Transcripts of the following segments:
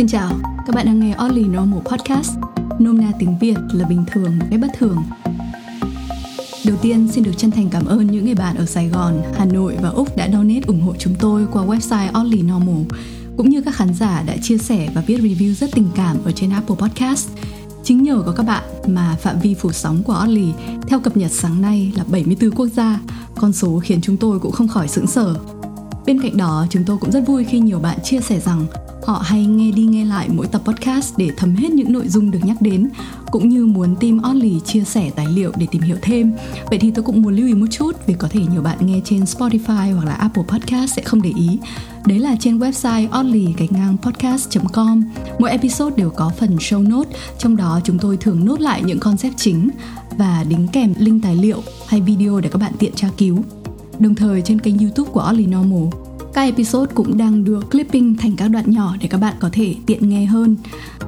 Xin chào, các bạn đang nghe Only Normal Podcast Nôm na tiếng Việt là bình thường một cách bất thường Đầu tiên xin được chân thành cảm ơn những người bạn ở Sài Gòn, Hà Nội và Úc đã donate ủng hộ chúng tôi qua website Only Normal cũng như các khán giả đã chia sẻ và viết review rất tình cảm ở trên Apple Podcast. Chính nhờ có các bạn mà phạm vi phủ sóng của Only theo cập nhật sáng nay là 74 quốc gia, con số khiến chúng tôi cũng không khỏi sững sờ. Bên cạnh đó, chúng tôi cũng rất vui khi nhiều bạn chia sẻ rằng họ hay nghe đi nghe lại mỗi tập podcast để thấm hết những nội dung được nhắc đến cũng như muốn team Oddly chia sẻ tài liệu để tìm hiểu thêm. Vậy thì tôi cũng muốn lưu ý một chút vì có thể nhiều bạn nghe trên Spotify hoặc là Apple Podcast sẽ không để ý. Đấy là trên website oddly gạch ngang podcast.com. Mỗi episode đều có phần show note, trong đó chúng tôi thường nốt lại những concept chính và đính kèm link tài liệu hay video để các bạn tiện tra cứu. Đồng thời trên kênh YouTube của Oddly Normal, các episode cũng đang được clipping thành các đoạn nhỏ để các bạn có thể tiện nghe hơn.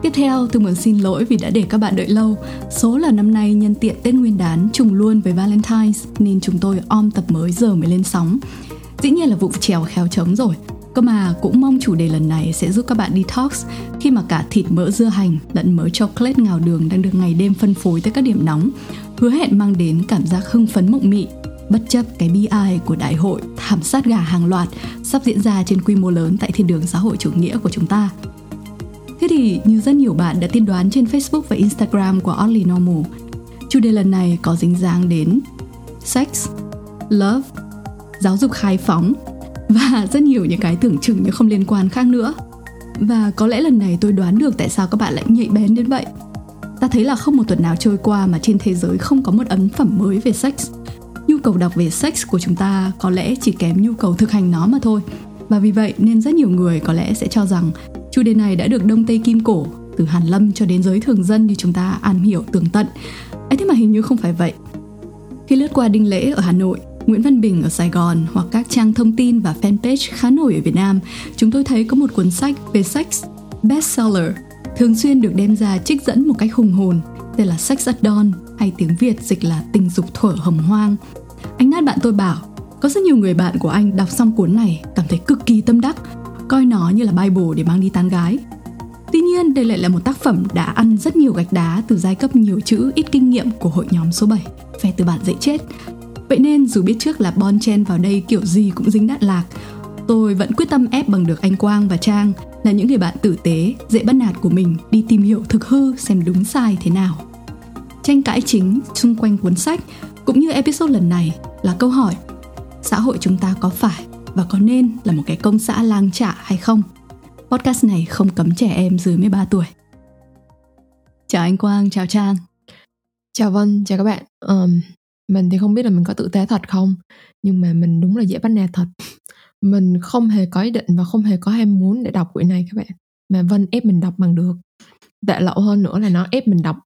Tiếp theo, tôi muốn xin lỗi vì đã để các bạn đợi lâu. Số là năm nay nhân tiện Tết Nguyên đán trùng luôn với Valentine's nên chúng tôi om tập mới giờ mới lên sóng. Dĩ nhiên là vụ trèo khéo trống rồi. Cơ mà cũng mong chủ đề lần này sẽ giúp các bạn detox khi mà cả thịt mỡ dưa hành lẫn mỡ chocolate ngào đường đang được ngày đêm phân phối tới các điểm nóng, hứa hẹn mang đến cảm giác hưng phấn mộng mị bất chấp cái bi ai của đại hội thảm sát gà hàng loạt sắp diễn ra trên quy mô lớn tại thiên đường xã hội chủ nghĩa của chúng ta. Thế thì như rất nhiều bạn đã tiên đoán trên Facebook và Instagram của Oddly Normal, chủ đề lần này có dính dáng đến sex, love, giáo dục khai phóng và rất nhiều những cái tưởng chừng như không liên quan khác nữa. Và có lẽ lần này tôi đoán được tại sao các bạn lại nhạy bén đến vậy. Ta thấy là không một tuần nào trôi qua mà trên thế giới không có một ấn phẩm mới về sex nhu cầu đọc về sex của chúng ta có lẽ chỉ kém nhu cầu thực hành nó mà thôi. Và vì vậy nên rất nhiều người có lẽ sẽ cho rằng chủ đề này đã được đông tây kim cổ từ hàn lâm cho đến giới thường dân như chúng ta am hiểu tường tận. Ấy thế mà hình như không phải vậy. Khi lướt qua đinh lễ ở hà nội Nguyễn Văn Bình ở Sài Gòn hoặc các trang thông tin và fanpage khá nổi ở Việt Nam, chúng tôi thấy có một cuốn sách về sex bestseller thường xuyên được đem ra trích dẫn một cách hùng hồn tên là Sex at Dawn hay tiếng Việt dịch là Tình dục thuở hồng hoang. Anh Nát bạn tôi bảo, có rất nhiều người bạn của anh đọc xong cuốn này cảm thấy cực kỳ tâm đắc, coi nó như là Bible để mang đi tán gái. Tuy nhiên, đây lại là một tác phẩm đã ăn rất nhiều gạch đá từ giai cấp nhiều chữ ít kinh nghiệm của hội nhóm số 7, phe từ bản dễ chết. Vậy nên dù biết trước là Bon Chen vào đây kiểu gì cũng dính đạn lạc, tôi vẫn quyết tâm ép bằng được anh Quang và Trang là những người bạn tử tế, dễ bắt nạt của mình đi tìm hiểu thực hư xem đúng sai thế nào. Tranh cãi chính xung quanh cuốn sách cũng như episode lần này là câu hỏi xã hội chúng ta có phải và có nên là một cái công xã lang trả hay không? Podcast này không cấm trẻ em dưới 13 tuổi. Chào anh Quang, chào Trang. Chào Vân, chào các bạn. Um, mình thì không biết là mình có tự tế thật không, nhưng mà mình đúng là dễ bắt nạt thật. Mình không hề có ý định và không hề có ham muốn để đọc quyển này các bạn. Mà Vân ép mình đọc bằng được. Tệ lậu hơn nữa là nó ép mình đọc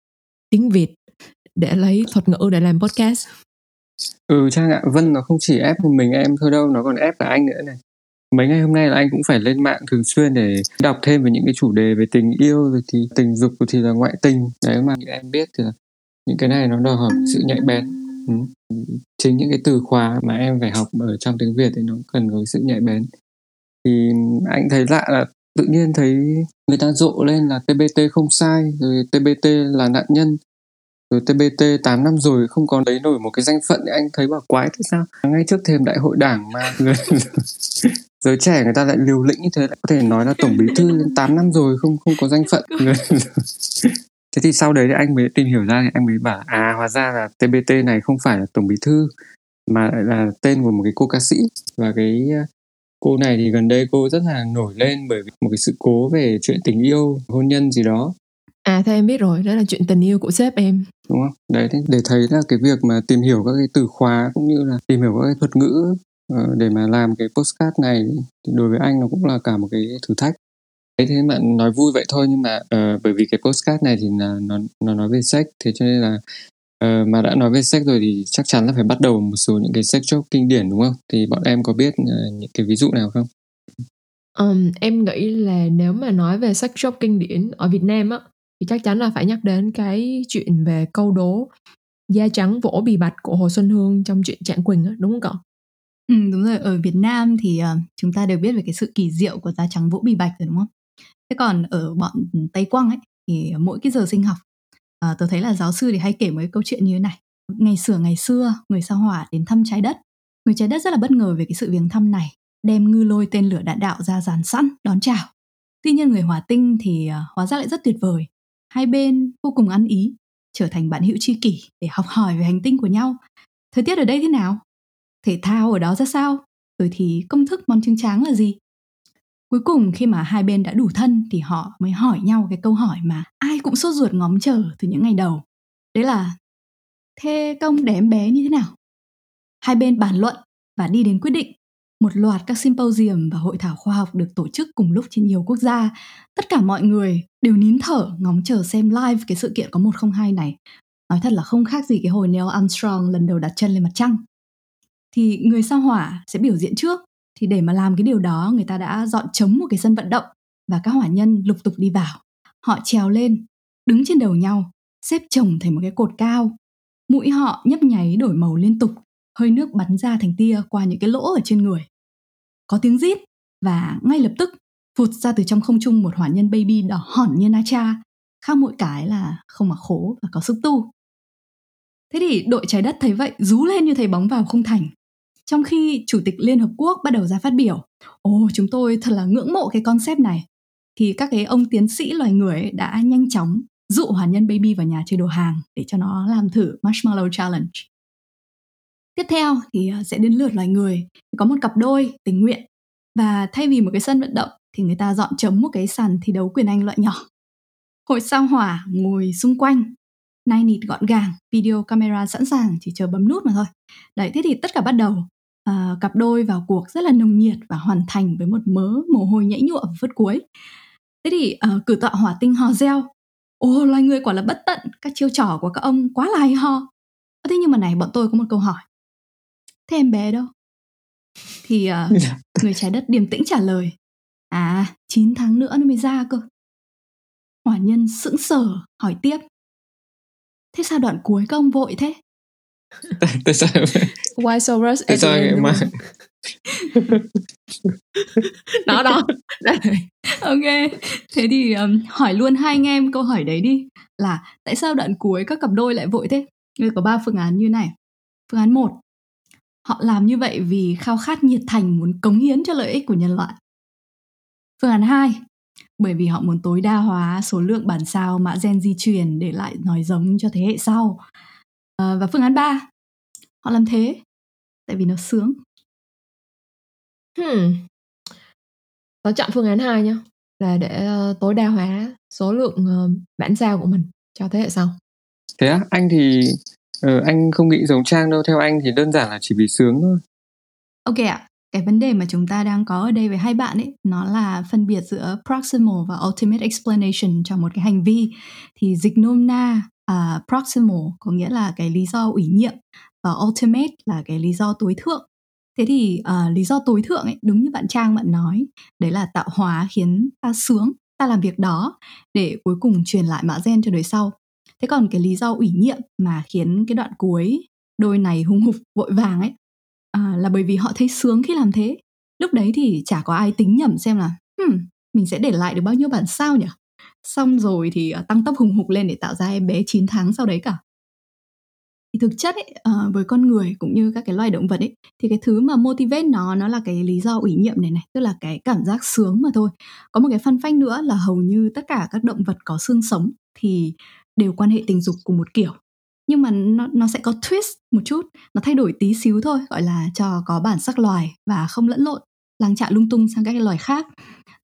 tiếng Việt để lấy thuật ngữ để làm podcast? Ừ trang ạ. Vân, nó không chỉ ép một mình em thôi đâu, nó còn ép cả anh nữa này. Mấy ngày hôm nay là anh cũng phải lên mạng thường xuyên để đọc thêm về những cái chủ đề về tình yêu, rồi thì tình dục thì là ngoại tình. Đấy, mà em biết thì là những cái này nó đòi hỏi sự nhạy bén. Ừ. chính những cái từ khóa mà em phải học ở trong tiếng việt thì nó cần có sự nhạy bén. Thì anh thấy lạ là tự nhiên thấy người ta rộ lên là TBT không sai, rồi TBT là nạn nhân. Ừ, rồi TBT 8 năm rồi không còn lấy nổi một cái danh phận thì anh thấy bảo quái thế sao? Ngay trước thềm đại hội đảng mà. Người giới trẻ người ta lại liều lĩnh như thế, lại có thể nói là tổng bí thư đến 8 năm rồi không không có danh phận. Thế thì sau đấy thì anh mới tìm hiểu ra thì anh mới bảo à hóa ra là TBT này không phải là tổng bí thư, mà lại là tên của một cái cô ca sĩ. Và cái ờ, cô này thì gần đây cô rất là nổi lên bởi vì một cái sự cố về chuyện tình yêu, hôn nhân gì đó. À thế em biết rồi, đó là chuyện tình yêu của sếp em. Đúng không? Đấy, để thấy là cái việc mà tìm hiểu các cái từ khóa cũng như là tìm hiểu các cái thuật ngữ uh, để mà làm cái postcard này thì đối với anh nó cũng là cả một cái thử thách. Đấy, thế mà nói vui vậy thôi nhưng mà uh, bởi vì cái postcard này thì là nó nó nói về sex thế cho nên là uh, mà đã nói về sex rồi thì chắc chắn là phải bắt đầu một số những cái sex joke kinh điển đúng không? Thì bọn em có biết uh, những cái ví dụ nào không? Um, em nghĩ là nếu mà nói về sex joke kinh điển ở Việt Nam á thì chắc chắn là phải nhắc đến cái chuyện về câu đố da trắng vỗ bì bạch của Hồ Xuân Hương trong chuyện Trạng Quỳnh đó, đúng không cậu? Ừ, đúng rồi, ở Việt Nam thì uh, chúng ta đều biết về cái sự kỳ diệu của da trắng vỗ bì bạch rồi đúng không? thế còn ở bọn tây quang ấy thì mỗi cái giờ sinh học ờ, uh, tôi thấy là giáo sư thì hay kể một cái câu chuyện như thế này. Ngày xưa ngày xưa người sao hỏa đến thăm trái đất. Người trái đất rất là bất ngờ về cái sự viếng thăm này đem ngư lôi tên lửa đạn đạo ra dàn sẵn đón chào. Tuy nhiên người hỏa tinh thì uh, hóa ra lại rất tuyệt vời hai bên vô cùng ăn ý, trở thành bạn hữu tri kỷ để học hỏi về hành tinh của nhau. Thời tiết ở đây thế nào? Thể thao ở đó ra sao? Rồi thì công thức món trứng tráng là gì? Cuối cùng khi mà hai bên đã đủ thân thì họ mới hỏi nhau cái câu hỏi mà ai cũng sốt ruột ngóng chờ từ những ngày đầu. Đấy là, thế công để em bé như thế nào? Hai bên bàn luận và đi đến quyết định một loạt các symposium và hội thảo khoa học được tổ chức cùng lúc trên nhiều quốc gia. Tất cả mọi người đều nín thở ngóng chờ xem live cái sự kiện có 102 này. Nói thật là không khác gì cái hồi Neil Armstrong lần đầu đặt chân lên mặt trăng. Thì người sao hỏa sẽ biểu diễn trước. Thì để mà làm cái điều đó người ta đã dọn trống một cái sân vận động và các hỏa nhân lục tục đi vào. Họ trèo lên, đứng trên đầu nhau, xếp chồng thành một cái cột cao. Mũi họ nhấp nháy đổi màu liên tục hơi nước bắn ra thành tia qua những cái lỗ ở trên người. Có tiếng rít và ngay lập tức phụt ra từ trong không trung một hỏa nhân baby đỏ hỏn như na cha, khác mỗi cái là không mặc khố và có sức tu. Thế thì đội trái đất thấy vậy rú lên như thấy bóng vào không thành. Trong khi Chủ tịch Liên Hợp Quốc bắt đầu ra phát biểu, ồ chúng tôi thật là ngưỡng mộ cái concept này, thì các cái ông tiến sĩ loài người đã nhanh chóng dụ hỏa nhân baby vào nhà chơi đồ hàng để cho nó làm thử Marshmallow Challenge. Tiếp theo thì ờ, sẽ đến lượt loài người. Có một cặp đôi tình nguyện và thay vì một cái sân vận động thì người ta dọn trống một cái sàn thi đấu quyền Anh loại nhỏ. Hội sao hỏa ngồi xung quanh, nay nịt gọn gàng, video camera sẵn sàng chỉ chờ bấm nút mà thôi. Đấy, thế thì tất cả bắt đầu. À, cặp đôi vào cuộc rất là nồng nhiệt và hoàn thành với một mớ mồ hôi nhảy nhụa vào phút cuối. Thế thì à, cử tọa hỏa tinh hò reo. Ồ, loài người quả là bất tận, các chiêu trò của các ông quá là hay ho. Thế nhưng mà này, bọn tôi có một câu hỏi thế em bé đâu? Thì uh, người trái đất điềm tĩnh trả lời à 9 tháng nữa nó mới ra cơ. Hỏa nhân sững sờ hỏi tiếp thế sao đoạn cuối các ông vội thế? Tại sao why so rush tại sao mà đó đó. Ok. Thế thì um, hỏi luôn hai anh em câu hỏi đấy đi. Là tại sao đoạn cuối các cặp đôi lại vội thế? Bây có ba phương án như này. Phương án một Họ làm như vậy vì khao khát nhiệt thành muốn cống hiến cho lợi ích của nhân loại. Phương án 2, bởi vì họ muốn tối đa hóa số lượng bản sao mã gen di truyền để lại nói giống cho thế hệ sau. À, và phương án 3, họ làm thế tại vì nó sướng. Hmm. Tớ chọn phương án 2 nhá, là để uh, tối đa hóa số lượng uh, bản sao của mình cho thế hệ sau. Thế á, anh thì Ờ, anh không nghĩ giống Trang đâu, theo anh thì đơn giản là chỉ vì sướng thôi. Ok ạ, cái vấn đề mà chúng ta đang có ở đây với hai bạn ấy, nó là phân biệt giữa proximal và ultimate explanation cho một cái hành vi. Thì dịch nôm na uh, proximal có nghĩa là cái lý do ủy nhiệm và ultimate là cái lý do tối thượng. Thế thì uh, lý do tối thượng ấy, đúng như bạn Trang bạn nói, đấy là tạo hóa khiến ta sướng, ta làm việc đó để cuối cùng truyền lại mã gen cho đời sau thế còn cái lý do ủy nhiệm mà khiến cái đoạn cuối đôi này hung hục vội vàng ấy à, là bởi vì họ thấy sướng khi làm thế. Lúc đấy thì chả có ai tính nhầm xem là hmm, mình sẽ để lại được bao nhiêu bản sao nhỉ? Xong rồi thì à, tăng tốc hùng hục lên để tạo ra em bé 9 tháng sau đấy cả. Thì thực chất ấy, uh, với con người cũng như các cái loài động vật ấy thì cái thứ mà motivate nó nó là cái lý do ủy nhiệm này này tức là cái cảm giác sướng mà thôi. Có một cái phân phách nữa là hầu như tất cả các động vật có xương sống thì đều quan hệ tình dục cùng một kiểu. Nhưng mà nó nó sẽ có twist một chút nó thay đổi tí xíu thôi gọi là cho có bản sắc loài và không lẫn lộn làng trạ lung tung sang các cái loài khác.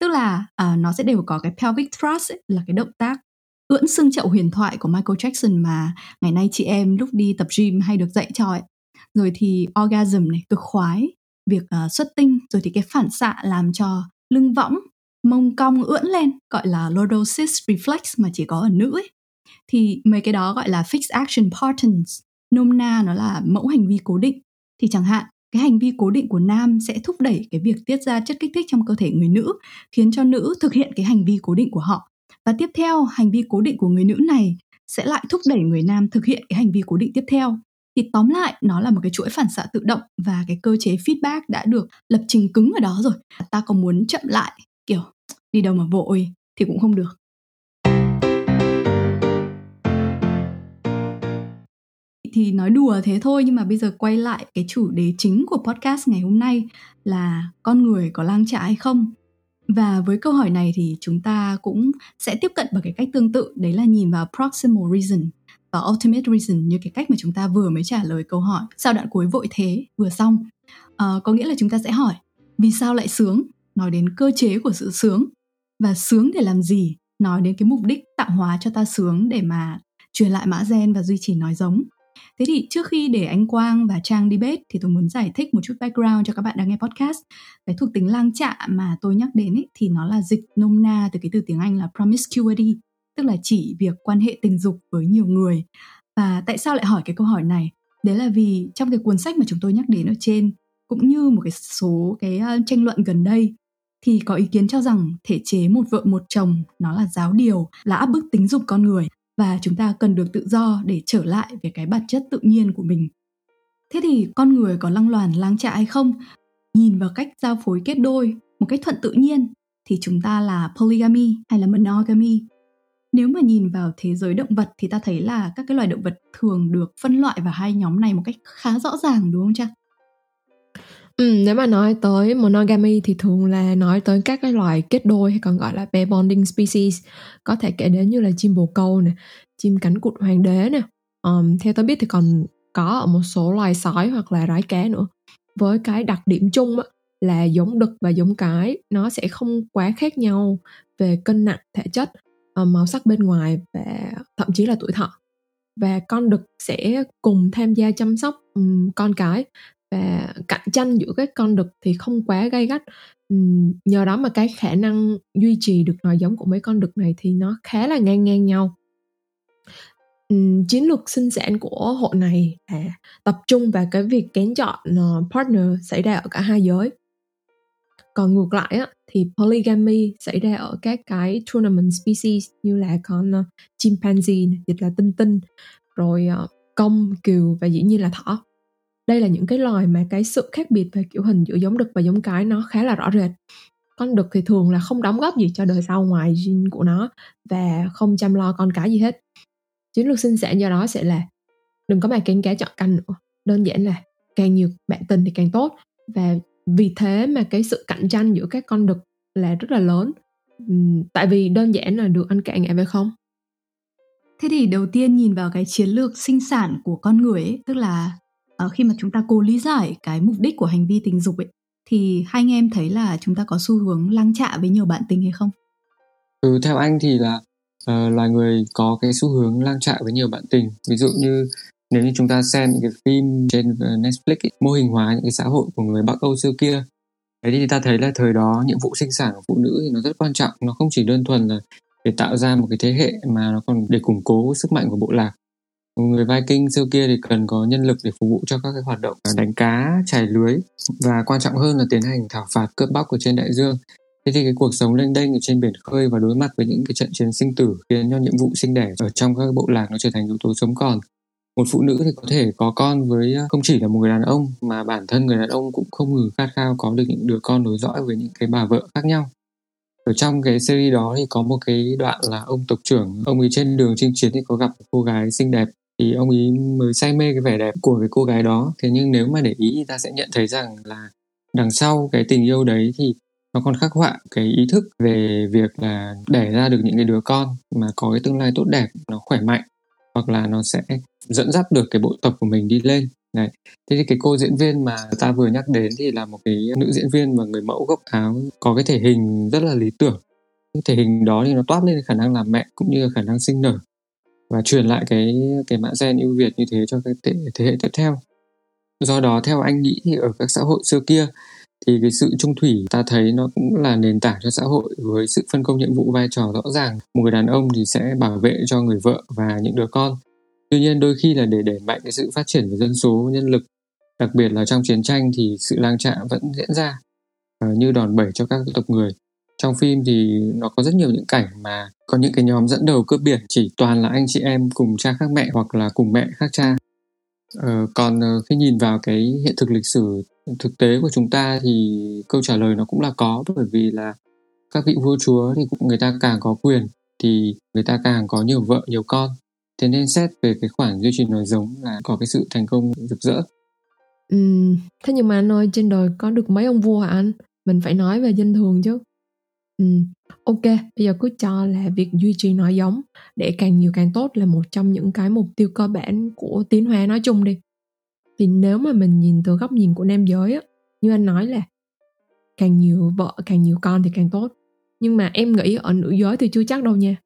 Tức là uh, nó sẽ đều có cái pelvic thrust ấy, là cái động tác ưỡn xương chậu huyền thoại của Michael Jackson mà ngày nay chị em lúc đi tập gym hay được dạy cho ấy. Rồi thì orgasm này cực khoái việc uh, xuất tinh rồi thì cái phản xạ làm cho lưng võng mông cong ưỡn lên gọi là lordosis reflex mà chỉ có ở nữ ấy thì mấy cái đó gọi là fixed action patterns, nôm na nó là mẫu hành vi cố định. Thì chẳng hạn, cái hành vi cố định của nam sẽ thúc đẩy cái việc tiết ra chất kích thích trong cơ thể người nữ, khiến cho nữ thực hiện cái hành vi cố định của họ. Và tiếp theo, hành vi cố định của người nữ này sẽ lại thúc đẩy người nam thực hiện cái hành vi cố định tiếp theo. Thì tóm lại, nó là một cái chuỗi phản xạ tự động và cái cơ chế feedback đã được lập trình cứng ở đó rồi. Ta có muốn chậm lại, kiểu, đi đâu mà vội thì cũng không được. Thì nói đùa thế thôi nhưng mà bây giờ quay lại cái chủ đề chính của podcast ngày hôm nay là con người có lang trạ hay không. Và với câu hỏi này thì chúng ta cũng sẽ tiếp cận bằng cái cách tương tự đấy là nhìn vào proximal reason và ultimate reason như cái cách mà chúng ta vừa mới trả lời câu hỏi sau đoạn cuối vội thế vừa xong. À, có nghĩa là chúng ta sẽ hỏi vì sao lại sướng? Nói đến cơ chế của sự sướng. Và sướng để làm gì? Nói đến cái mục đích tạo hóa cho ta sướng để mà truyền lại mã gen và duy trì nói giống. Thế thì trước khi để anh Quang và Trang đi bếp thì tôi muốn giải thích một chút background cho các bạn đang nghe podcast. Cái thuộc tính lang trạ mà tôi nhắc đến ấy, thì nó là dịch nôm na từ cái từ tiếng Anh là promiscuity, tức là chỉ việc quan hệ tình dục với nhiều người. Và tại sao lại hỏi cái câu hỏi này? Đấy là vì trong cái cuốn sách mà chúng tôi nhắc đến ở trên cũng như một cái số cái ờ, tranh luận gần đây thì có ý kiến cho rằng thể chế một vợ một chồng nó là giáo điều là áp bức tính dục con người và chúng ta cần được tự do để trở lại về cái bản chất tự nhiên của mình. Thế thì con người có lăng loàn lang trạ hay không? Nhìn vào cách giao phối kết đôi một cách thuận tự nhiên thì chúng ta là polygamy hay là monogamy. Nếu mà nhìn vào thế giới động vật thì ta thấy là các cái loài động vật thường được phân loại vào hai nhóm này một cách khá rõ ràng, đúng không cha? Ừ, nếu mà nói tới monogamy thì thường là nói tới các cái loài kết đôi hay còn gọi là pair bonding species có thể kể đến như là chim bồ câu nè chim cánh cụt hoàng đế nè. Um, theo tôi biết thì còn có ở một số loài sói hoặc là rái cá nữa. Với cái đặc điểm chung á, là giống đực và giống cái nó sẽ không quá khác nhau về cân nặng thể chất ờ, màu sắc bên ngoài và thậm chí là tuổi thọ. Và con đực sẽ cùng tham gia chăm sóc um, con cái và cạnh tranh giữa các con đực thì không quá gay gắt. Nhờ đó mà cái khả năng duy trì được nòi giống của mấy con đực này thì nó khá là ngang ngang nhau. Chiến lược sinh sản của hội này là tập trung vào cái việc kén chọn ờ, partner xảy ra ở cả hai giới. Còn ngược lại á, thì polygamy xảy ra ở các cái tournament species như là con uh, chimpanzee dịch là tinh tinh rồi uh, công kiều và dĩ nhiên là thỏ đây là những cái loài mà cái sự khác biệt về kiểu hình giữa giống đực và giống cái nó khá là rõ rệt. Con đực thì thường là không đóng góp gì cho đời sau ngoài gen của nó và không chăm lo con cái gì hết. Chiến lược sinh sản do đó sẽ là đừng có mà kén cá chọn canh nữa. Đơn giản là càng nhiều bạn tình thì càng tốt. Và vì thế mà cái sự cạnh tranh giữa các con đực là rất là lớn. Tại vì đơn giản là được ăn cạn ngại phải không? Thế thì đầu tiên nhìn vào cái chiến lược sinh sản của con người ấy, tức là Ờ, khi mà chúng ta cố lý giải cái mục đích của hành vi tình dục ấy thì hai anh em thấy là chúng ta có xu hướng lang trạ với nhiều bạn tình hay không? Ừ, theo anh thì là uh, loài người có cái xu hướng lang trạ với nhiều bạn tình. Ví dụ như nếu như chúng ta xem những cái phim trên ờ, Netflix ấy, mô hình hóa những cái xã hội của người Bắc Âu xưa kia đấy thì ta thấy là thời đó nhiệm vụ sinh sản của phụ nữ thì nó rất quan trọng nó không chỉ đơn thuần là để tạo ra một cái thế hệ mà nó còn để củng cố sức mạnh của bộ lạc người Viking xưa kia thì cần có nhân lực để phục vụ cho các cái hoạt động đánh cá, trải lưới và quan trọng hơn là tiến hành thảo phạt cướp bóc ở trên đại dương. Thế thì cái cuộc sống lênh đênh ở trên biển khơi và đối mặt với những cái trận chiến sinh tử khiến cho nhiệm vụ sinh đẻ ở trong các bộ lạc nó trở thành yếu tố sống còn. Một phụ nữ thì có thể có con với không chỉ là một người đàn ông mà bản thân người đàn ông cũng không ngừng khát khao có được những đứa con nối dõi với những cái bà vợ khác nhau ở trong cái series đó thì có một cái đoạn là ông tộc trưởng ông ấy trên đường chinh chiến thì có gặp một cô gái xinh đẹp thì ông ấy mới say mê cái vẻ đẹp của cái cô gái đó. Thế nhưng nếu mà để ý thì ta sẽ nhận thấy rằng là đằng sau cái tình yêu đấy thì nó còn khắc họa cái ý thức về việc là đẻ ra được những cái đứa con mà có cái tương lai tốt đẹp, nó khỏe mạnh, hoặc là nó sẽ dẫn dắt được cái bộ tộc của mình đi lên. Này thế thì cái cô diễn viên mà ta vừa nhắc đến thì là một cái nữ diễn viên và người mẫu gốc áo, có cái thể hình rất là lý tưởng. Cái thể hình đó thì nó toát lên khả năng làm mẹ cũng như là khả năng sinh nở và truyền lại cái cái mã gen ưu việt như thế cho cái thế, thế hệ tiếp theo. Do đó theo anh nghĩ thì ở các xã hội xưa kia thì cái sự trung thủy ta thấy nó cũng là nền tảng cho xã hội với sự phân công nhiệm vụ vai trò rõ ràng. Một người đàn ông thì sẽ bảo vệ cho người vợ và những đứa con. Tuy nhiên đôi khi là để đẩy mạnh cái sự phát triển về dân số nhân lực đặc biệt là trong chiến tranh thì sự lang trạ vẫn diễn ra ờ, như đòn bẩy cho các tộc người trong phim thì nó có rất nhiều những cảnh mà có những cái nhóm dẫn đầu cướp biển chỉ toàn là anh chị em cùng cha khác mẹ hoặc là cùng mẹ khác cha. Ờ, còn ờ, khi nhìn vào cái hiện thực lịch sử thực tế của chúng ta thì câu trả lời nó cũng là có bởi vì là các vị vua chúa thì cũng người ta càng có quyền thì người ta càng có nhiều vợ nhiều con. Thế nên xét về cái khoản duy trì nòi giống là có cái sự thành công rực rỡ. Ừ, thế nhưng mà anh ơi trên đời có được mấy ông vua hả anh? Mình phải nói về dân thường chứ ừ, ok bây giờ cứ cho là việc duy trì nói giống. Để càng nhiều càng tốt là một trong những cái mục tiêu cơ bản của tiến hóa nói chung đi. Thì nếu mà mình nhìn từ góc nhìn của nam giới á như anh nói là càng nhiều vợ càng nhiều con thì càng tốt. Nhưng mà em nghĩ ở nữ giới thì chưa chắc đâu nha.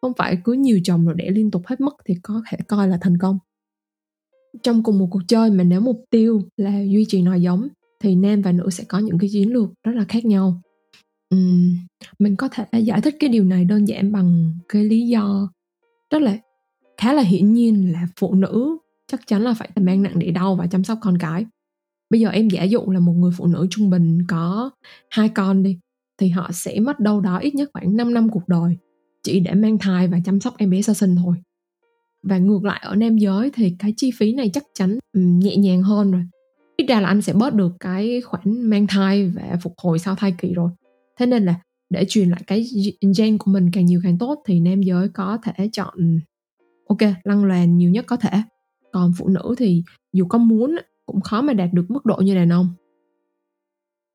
Không phải cứ nhiều chồng rồi để liên tục hết mất thì có thể coi là thành công. Trong cùng một cuộc chơi mà nếu mục tiêu là duy trì nòi giống thì nam và nữ sẽ có những cái chiến lược rất là khác nhau um, mình có thể giải thích cái điều này đơn giản bằng cái lý do rất là khá là hiển nhiên là phụ nữ chắc chắn là phải mang nặng để đau và chăm sóc con cái. Bây giờ em giả dụ là một người phụ nữ trung bình có hai con đi thì họ sẽ mất đâu đó ít nhất khoảng 5 năm cuộc đời chỉ để mang thai và chăm sóc em bé sơ sinh thôi. Và ngược lại ở nam giới thì cái chi phí này chắc chắn nhẹ nhàng hơn rồi. Ít ra là anh sẽ bớt được cái khoản mang thai và phục hồi sau thai kỳ rồi thế nên là để truyền lại cái gen của mình càng nhiều càng tốt thì nam giới có thể chọn, ok lăn loàn nhiều nhất có thể. Còn phụ nữ thì dù có muốn cũng khó mà đạt được mức độ như đàn ông.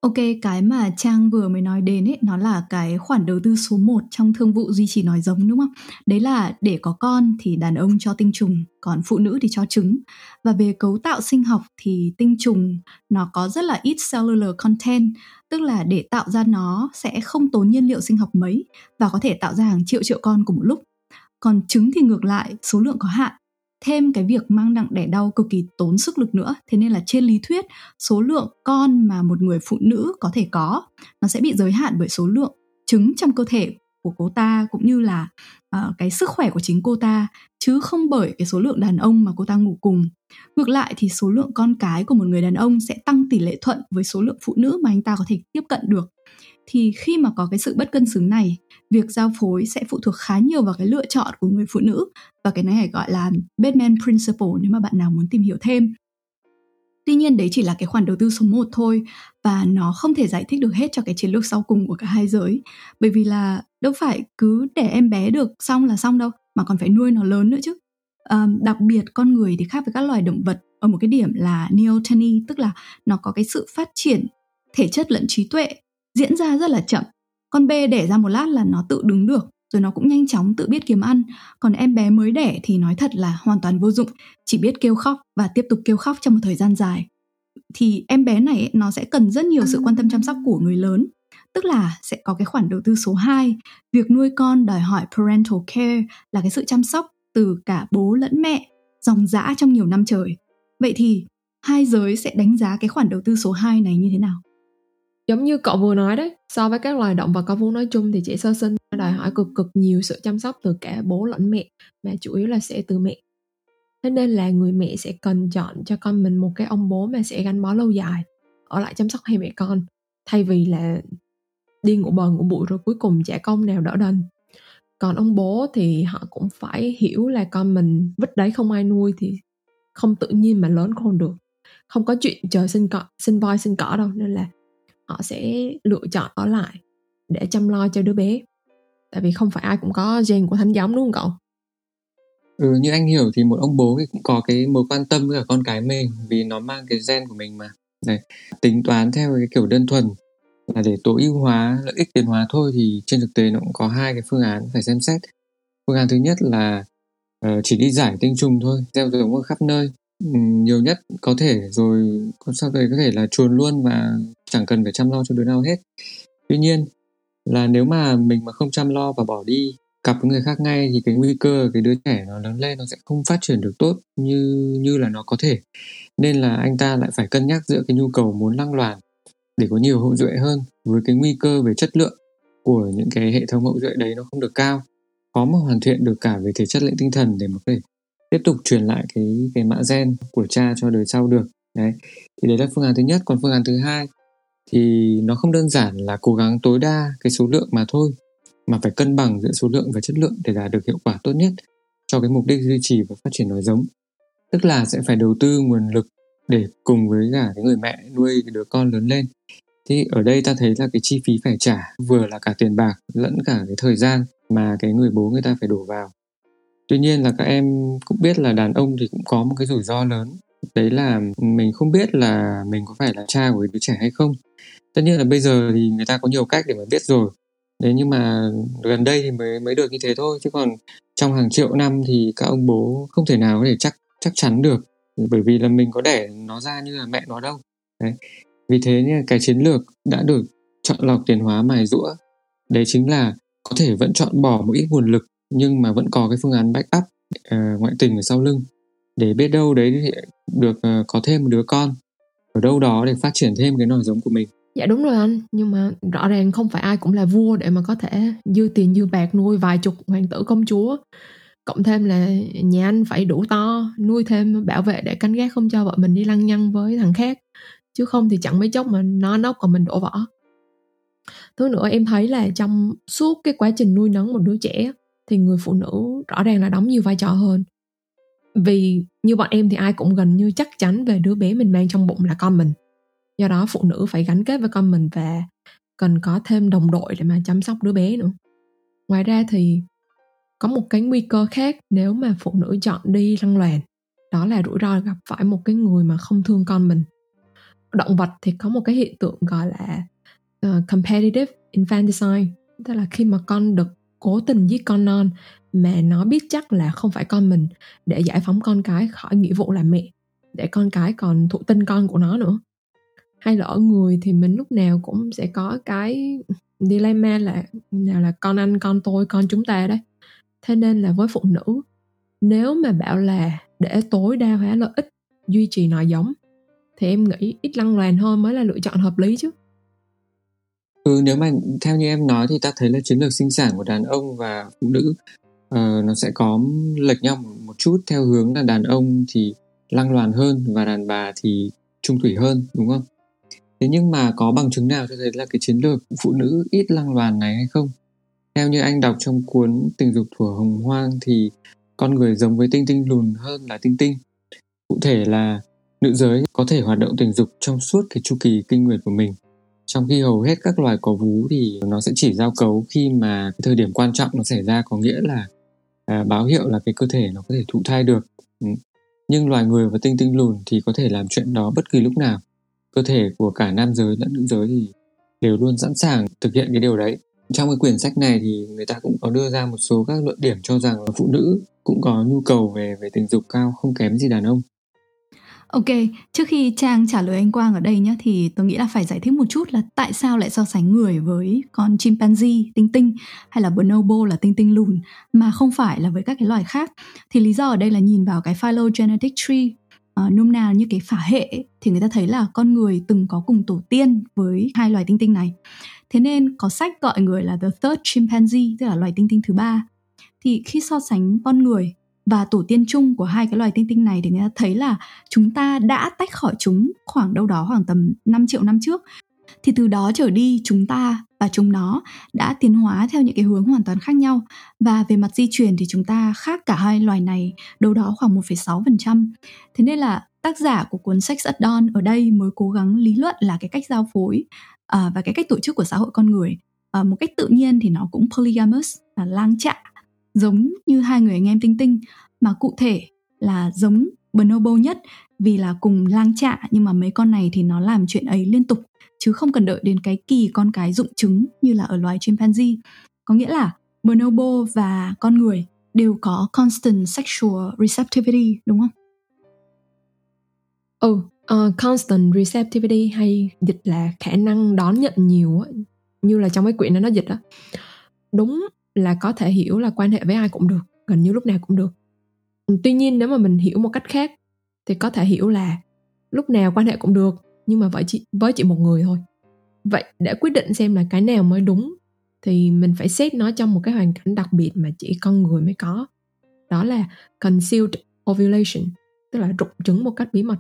Ok, cái mà Trang vừa mới nói đến ấy, nó là cái khoản đầu tư số 1 trong thương vụ duy trì nói giống đúng không? Đấy là để có con thì đàn ông cho tinh trùng, còn phụ nữ thì cho trứng. Và về cấu tạo sinh học thì tinh trùng nó có rất là ít cellular content, tức là để tạo ra nó sẽ không tốn nhiên liệu sinh học mấy và có thể tạo ra hàng triệu triệu con cùng một lúc. Còn trứng thì ngược lại, số lượng có hạn thêm cái việc mang nặng đẻ đau cực kỳ tốn sức lực nữa. Thế nên là trên lý thuyết số lượng con mà một người phụ nữ có thể có nó sẽ bị giới hạn bởi số lượng trứng trong cơ thể của cô ta cũng như là uh, cái sức khỏe của chính cô ta. Chứ không bởi cái số lượng đàn ông mà cô ta ngủ cùng. Ngược lại thì số lượng con cái của một người đàn ông sẽ tăng tỷ lệ thuận với số lượng phụ nữ mà anh ta có thể tiếp cận được. Thì khi mà có cái sự bất cân xứng này việc giao phối sẽ phụ thuộc khá nhiều vào cái lựa chọn của người phụ nữ. Và cái này phải gọi là Batman Principle nếu mà bạn nào muốn tìm hiểu thêm. Tuy nhiên đấy chỉ là cái khoản đầu tư số 1 thôi và nó không thể giải thích được hết cho cái chiến lược sau cùng của cả hai giới. Bởi vì là đâu phải cứ để em bé được xong là xong đâu mà còn phải nuôi nó lớn nữa chứ. À, đặc biệt con người thì khác với các loài động vật ở một cái điểm là neoteny tức là nó có cái sự phát triển thể chất lẫn trí tuệ diễn ra rất là chậm con bê đẻ ra một lát là nó tự đứng được, rồi nó cũng nhanh chóng tự biết kiếm ăn. Còn em bé mới đẻ thì nói thật là hoàn toàn vô dụng, chỉ biết kêu khóc và tiếp tục kêu khóc trong một thời gian dài. Thì em bé này nó sẽ cần rất nhiều sự quan tâm chăm sóc của người lớn, tức là sẽ có cái khoản đầu tư số 2 việc nuôi con đòi hỏi parental care là cái sự chăm sóc từ cả bố lẫn mẹ, dòng dã trong nhiều năm trời. Vậy thì hai giới sẽ đánh giá cái khoản đầu tư số 2 này như thế nào? Giống như cậu vừa nói đấy, so với các loài động vật có vú nói chung thì trẻ sơ sinh đòi hỏi cực cực nhiều sự chăm sóc từ cả bố lẫn mẹ, mà chủ yếu là sẽ từ mẹ. Thế nên là người mẹ sẽ cần chọn cho con mình một cái ông bố mà sẽ gắn bó lâu dài, ở lại chăm sóc hai mẹ con, thay vì là đi ngủ bờ ngủ bụi rồi cuối cùng trẻ công nào đỡ đần. Còn ông bố thì họ cũng phải hiểu là con mình vứt đấy không ai nuôi thì không tự nhiên mà lớn khôn được. Không có chuyện trời sinh cỏ, sinh voi sinh cỏ đâu, nên là họ sẽ lựa chọn ở lại để chăm lo cho đứa bé. Tại vì không phải ai cũng có gen của thánh giống đúng không cậu? Ừ như anh hiểu thì một ông bố thì cũng có cái mối quan tâm với cả con cái mình vì nó mang cái gen của mình mà. Đấy, tính toán theo cái kiểu đơn thuần là để tối ưu hóa lợi ích tiền hóa thôi thì trên thực tế nó cũng có hai cái phương án phải xem xét. Phương án thứ nhất là uh, chỉ đi giải tinh trùng thôi gieo giống ở khắp nơi. Ừ, nhiều nhất có thể, rồi sau đấy có thể là chuồn luôn và chẳng cần phải chăm lo cho đứa nào hết. Tuy nhiên là nếu mà mình mà không chăm lo và bỏ đi cặp với người khác ngay thì cái nguy cơ cái đứa trẻ nó lớn lên nó sẽ không phát triển được tốt như như là nó có thể. Nên là anh ta lại phải cân nhắc giữa cái nhu cầu muốn lăng loàn để có nhiều hậu duệ hơn với cái nguy cơ về chất lượng của những cái hệ thống hậu duệ đấy nó không được cao, khó mà hoàn thiện được cả về thể chất lẫn tinh thần để mà có thể tiếp tục truyền lại cái cái mã gen của cha cho đời sau được. Đấy, thì đấy là phương án thứ nhất. Còn phương án thứ hai thì nó không đơn giản là cố gắng tối đa cái số lượng mà thôi, mà phải cân bằng giữa số lượng và chất lượng để đạt được hiệu quả tốt nhất cho cái mục đích duy trì và phát triển nòi giống. Tức là sẽ phải đầu tư nguồn lực để cùng với cả cái người mẹ nuôi cái đứa con lớn lên. Thì ở đây ta thấy là cái chi phí phải trả vừa là cả tiền bạc lẫn cả cái thời gian mà cái người bố người ta phải đổ vào tuy nhiên là các em cũng biết là đàn ông thì cũng có một cái rủi ro lớn. Đấy là mình không biết là mình có phải là cha của đứa trẻ hay không. Tất nhiên là bây giờ thì người ta có nhiều cách để mà biết rồi. Đấy, nhưng mà gần đây thì mới mới được như thế thôi. Chứ còn trong hàng triệu năm thì các ông bố không thể nào có thể chắc chắc chắn được. Bởi vì là mình có đẻ nó ra như là mẹ nó đâu. Đấy. Vì thế nên cái chiến lược đã được chọn lọc tiền hóa mài rũa. Đấy chính là có thể vẫn chọn bỏ một ít nguồn lực nhưng mà vẫn có cái phương án backup uh, ngoại tình ở sau lưng. Để biết đâu đấy được uh, có thêm một đứa con. Ở đâu đó để phát triển thêm cái nòi giống của mình. Dạ đúng rồi anh. Nhưng mà rõ ràng không phải ai cũng là vua để mà có thể dư tiền dư bạc nuôi vài chục hoàng tử công chúa. Cộng thêm là nhà anh phải đủ to nuôi thêm bảo vệ để canh gác không cho vợ mình đi lăng nhăng với thằng khác. Chứ không thì chẳng mấy chốc mà nó nóc còn mình đổ vỏ. Thứ nữa em thấy là trong suốt cái quá trình nuôi nấng một đứa trẻ thì người phụ nữ rõ ràng là đóng nhiều vai trò hơn. Vì như bọn em thì ai cũng gần như chắc chắn về đứa bé mình mang trong bụng là con mình. Do đó phụ nữ phải gắn kết với con mình và cần có thêm đồng đội để mà chăm sóc đứa bé nữa. Ngoài ra thì có một cái nguy cơ khác nếu mà phụ nữ chọn đi lăng loàn đó là rủi ro gặp phải một cái người mà không thương con mình. Động vật thì có một cái hiện tượng gọi là uh, competitive infanticide tức là khi mà con đực cố tình giết con non, mà nó biết chắc là không phải con mình, để giải phóng con cái khỏi nghĩa vụ làm mẹ, để con cái còn thụ tinh con của nó nữa. Hay là ở người thì mình lúc nào cũng sẽ có cái dilemma là nào là con anh, con tôi, con chúng ta đấy. Thế nên là với phụ nữ, nếu mà bảo là để tối đa hóa lợi ích, duy trì nòi giống, thì em nghĩ ít lăng loàn hơn mới là lựa chọn hợp lý chứ ừ nếu mà theo như em nói thì ta thấy là chiến lược sinh sản của đàn ông và phụ nữ uh, nó sẽ có lệch nhau một chút theo hướng là đàn ông thì lăng loàn hơn và đàn bà thì trung thủy hơn đúng không? Thế nhưng mà có bằng chứng nào cho thấy là cái chiến lược phụ nữ ít lăng loàn này hay không? Theo như anh đọc trong cuốn tình dục thuở hồng hoang thì con người giống với tinh tinh lùn hơn là tinh tinh. Cụ thể là nữ giới có thể hoạt động tình dục trong suốt cái chu kỳ kinh nguyệt của mình trong khi hầu hết các loài có vú thì nó sẽ chỉ giao cấu khi mà cái thời điểm quan trọng nó xảy ra có nghĩa là à, báo hiệu là cái cơ thể nó có thể thụ thai được. Ừ. nhưng loài người và tinh tinh lùn thì có thể làm chuyện đó bất kỳ lúc nào. Cơ thể của cả nam giới lẫn nữ giới thì đều luôn sẵn sàng thực hiện cái điều đấy. Trong cái quyển sách này thì người ta cũng có đưa ra một số các luận điểm cho rằng là phụ nữ cũng có nhu cầu về về tình dục cao không kém gì đàn ông. Ok, trước khi Trang trả lời anh Quang ở đây nhé thì tôi nghĩ là phải giải thích một chút là tại sao lại so sánh người với con chimpanzee tinh tinh hay là bonobo là tinh tinh lùn mà không phải là với các cái loài khác. Thì lý do ở đây là nhìn vào cái phylogenetic tree uh, nôm na như cái phả hệ thì người ta thấy là con người từng có cùng tổ tiên với hai loài tinh tinh này. Thế nên có sách gọi người là the third chimpanzee tức là loài tinh tinh thứ ba. Thì khi so sánh con người và tổ tiên chung của hai cái loài tinh tinh này thì người ta thấy là chúng ta đã tách khỏi chúng khoảng đâu đó khoảng tầm 5 triệu năm trước. Thì từ đó trở đi chúng ta và chúng nó đã tiến hóa theo những cái hướng hoàn toàn khác nhau. Và về mặt di truyền thì chúng ta khác cả hai loài này đâu đó khoảng 1,6%. Thế nên là tác giả của cuốn Sex at Dawn ở đây mới cố gắng lý luận là cái cách giao phối uh, và cái cách tổ chức của xã hội con người. Uh, một cách tự nhiên thì nó cũng polygamous là lang trạ giống như hai người anh em tinh tinh mà cụ thể là giống bonobo nhất vì là cùng lang trạ nhưng mà mấy con này thì nó làm chuyện ấy liên tục chứ không cần đợi đến cái kỳ con cái dụng trứng như là ở loài chimpanzee có nghĩa là bonobo và con người đều có constant sexual receptivity đúng không? Ừ, uh, constant receptivity hay dịch là khả năng đón nhận nhiều như là trong cái quyển đó nó dịch á đúng là có thể hiểu là quan hệ với ai cũng được, gần như lúc nào cũng được. Ừ, tuy nhiên nếu mà mình hiểu một cách khác thì có thể hiểu là lúc nào quan hệ cũng được, nhưng mà với chỉ với chỉ một người thôi. Vậy để quyết định xem là cái nào mới đúng thì mình phải xét nó trong một cái hoàn cảnh đặc biệt mà chỉ con người mới có. Đó là concealed ovulation, tức là rụng trứng một cách bí mật.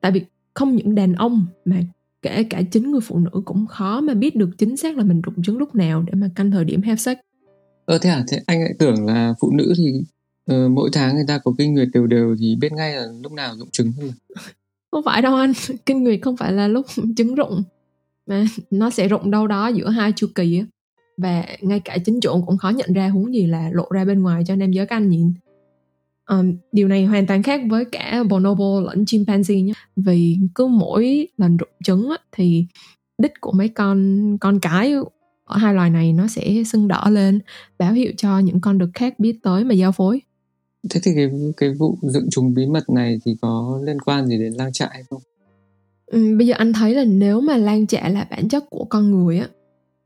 Tại vì không những đàn ông mà kể cả chính người phụ nữ cũng khó mà biết được chính xác là mình rụng trứng lúc nào để mà canh thời điểm have sex. Ờ thế à thế anh lại tưởng là phụ nữ thì uh, mỗi tháng người ta có kinh nguyệt đều đều thì biết ngay là lúc nào rụng trứng thôi không phải đâu anh kinh nguyệt không phải là lúc trứng rụng mà nó sẽ rụng đâu đó giữa hai chu kỳ á. Và ngay cả chính chủ cũng khó nhận ra huống gì là lộ ra bên ngoài cho nam giới các anh nhìn um, điều này hoàn toàn khác với cả bonobo lẫn chimpanzee nhé. Vì cứ mỗi lần rụng trứng á, thì đích của mấy con con cái ở hai loài này nó sẽ sưng đỏ lên báo hiệu cho những con đực khác biết tới mà giao phối. Thế thì cái cái vụ dựng trùng bí mật này thì có liên quan gì đến lang trại không? Ừ, bây giờ anh thấy là nếu mà lang trại là bản chất của con người á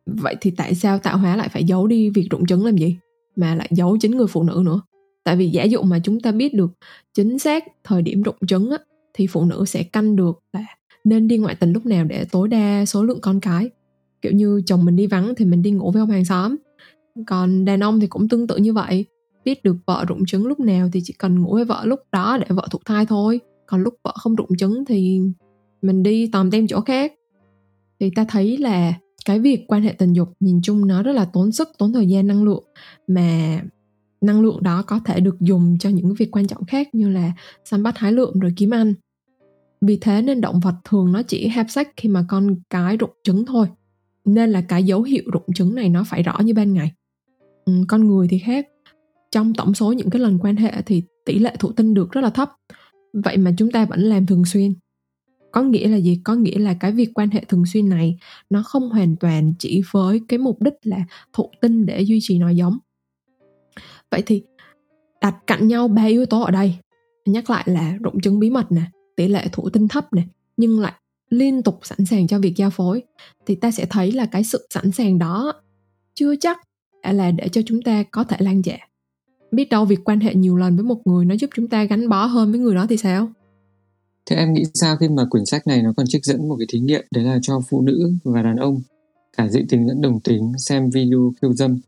vậy thì tại sao tạo hóa lại phải giấu đi việc rụng trứng làm gì? Mà lại giấu chính người phụ nữ nữa tại vì giả dụ mà chúng ta biết được chính xác thời điểm rụng trứng á, thì phụ nữ sẽ canh được là nên đi ngoại tình lúc nào để tối đa số lượng con cái. Kiểu như chồng mình đi vắng thì mình đi ngủ với ông hàng xóm. Còn đàn ông thì cũng tương tự như vậy. Biết được vợ rụng trứng lúc nào thì chỉ cần ngủ với vợ lúc đó để vợ thụ thai thôi. Còn lúc vợ không rụng trứng thì mình đi tòm tem chỗ khác. Thì ta thấy là cái việc quan hệ tình dục nhìn chung nó rất là tốn sức, tốn thời gian, năng lượng. Mà năng lượng đó có thể được dùng cho những việc quan trọng khác như là săn bắt hái lượm rồi kiếm ăn. Vì thế nên động vật thường nó chỉ have sex khi mà con cái rụng trứng thôi nên là cái dấu hiệu rụng trứng này nó phải rõ như ban ngày. Ừ, con người thì khác. Trong tổng số những cái lần quan hệ thì tỷ lệ thụ tinh được rất là thấp vậy mà chúng ta vẫn làm thường xuyên. Có nghĩa là gì? Có nghĩa là cái việc quan hệ thường xuyên này nó không hoàn toàn chỉ với cái mục đích là thụ tinh để duy trì nòi giống vậy thì đặt cạnh nhau ba yếu tố ở đây. Nhắc lại là rụng chứng bí mật nè, tỷ lệ thụ tinh thấp nè, nhưng lại liên tục sẵn sàng cho việc giao phối. Thì ta sẽ thấy là cái sự sẵn sàng đó chưa chắc là để cho chúng ta có thể lan dạ. Biết đâu việc quan hệ nhiều lần với một người nó giúp chúng ta gắn bó hơn với người đó thì sao? Thế em nghĩ sao khi mà quyển sách này nó còn trích dẫn một cái thí nghiệm, đấy là cho phụ nữ và đàn ông cả dị tính lẫn đồng tính xem video khiêu dâm?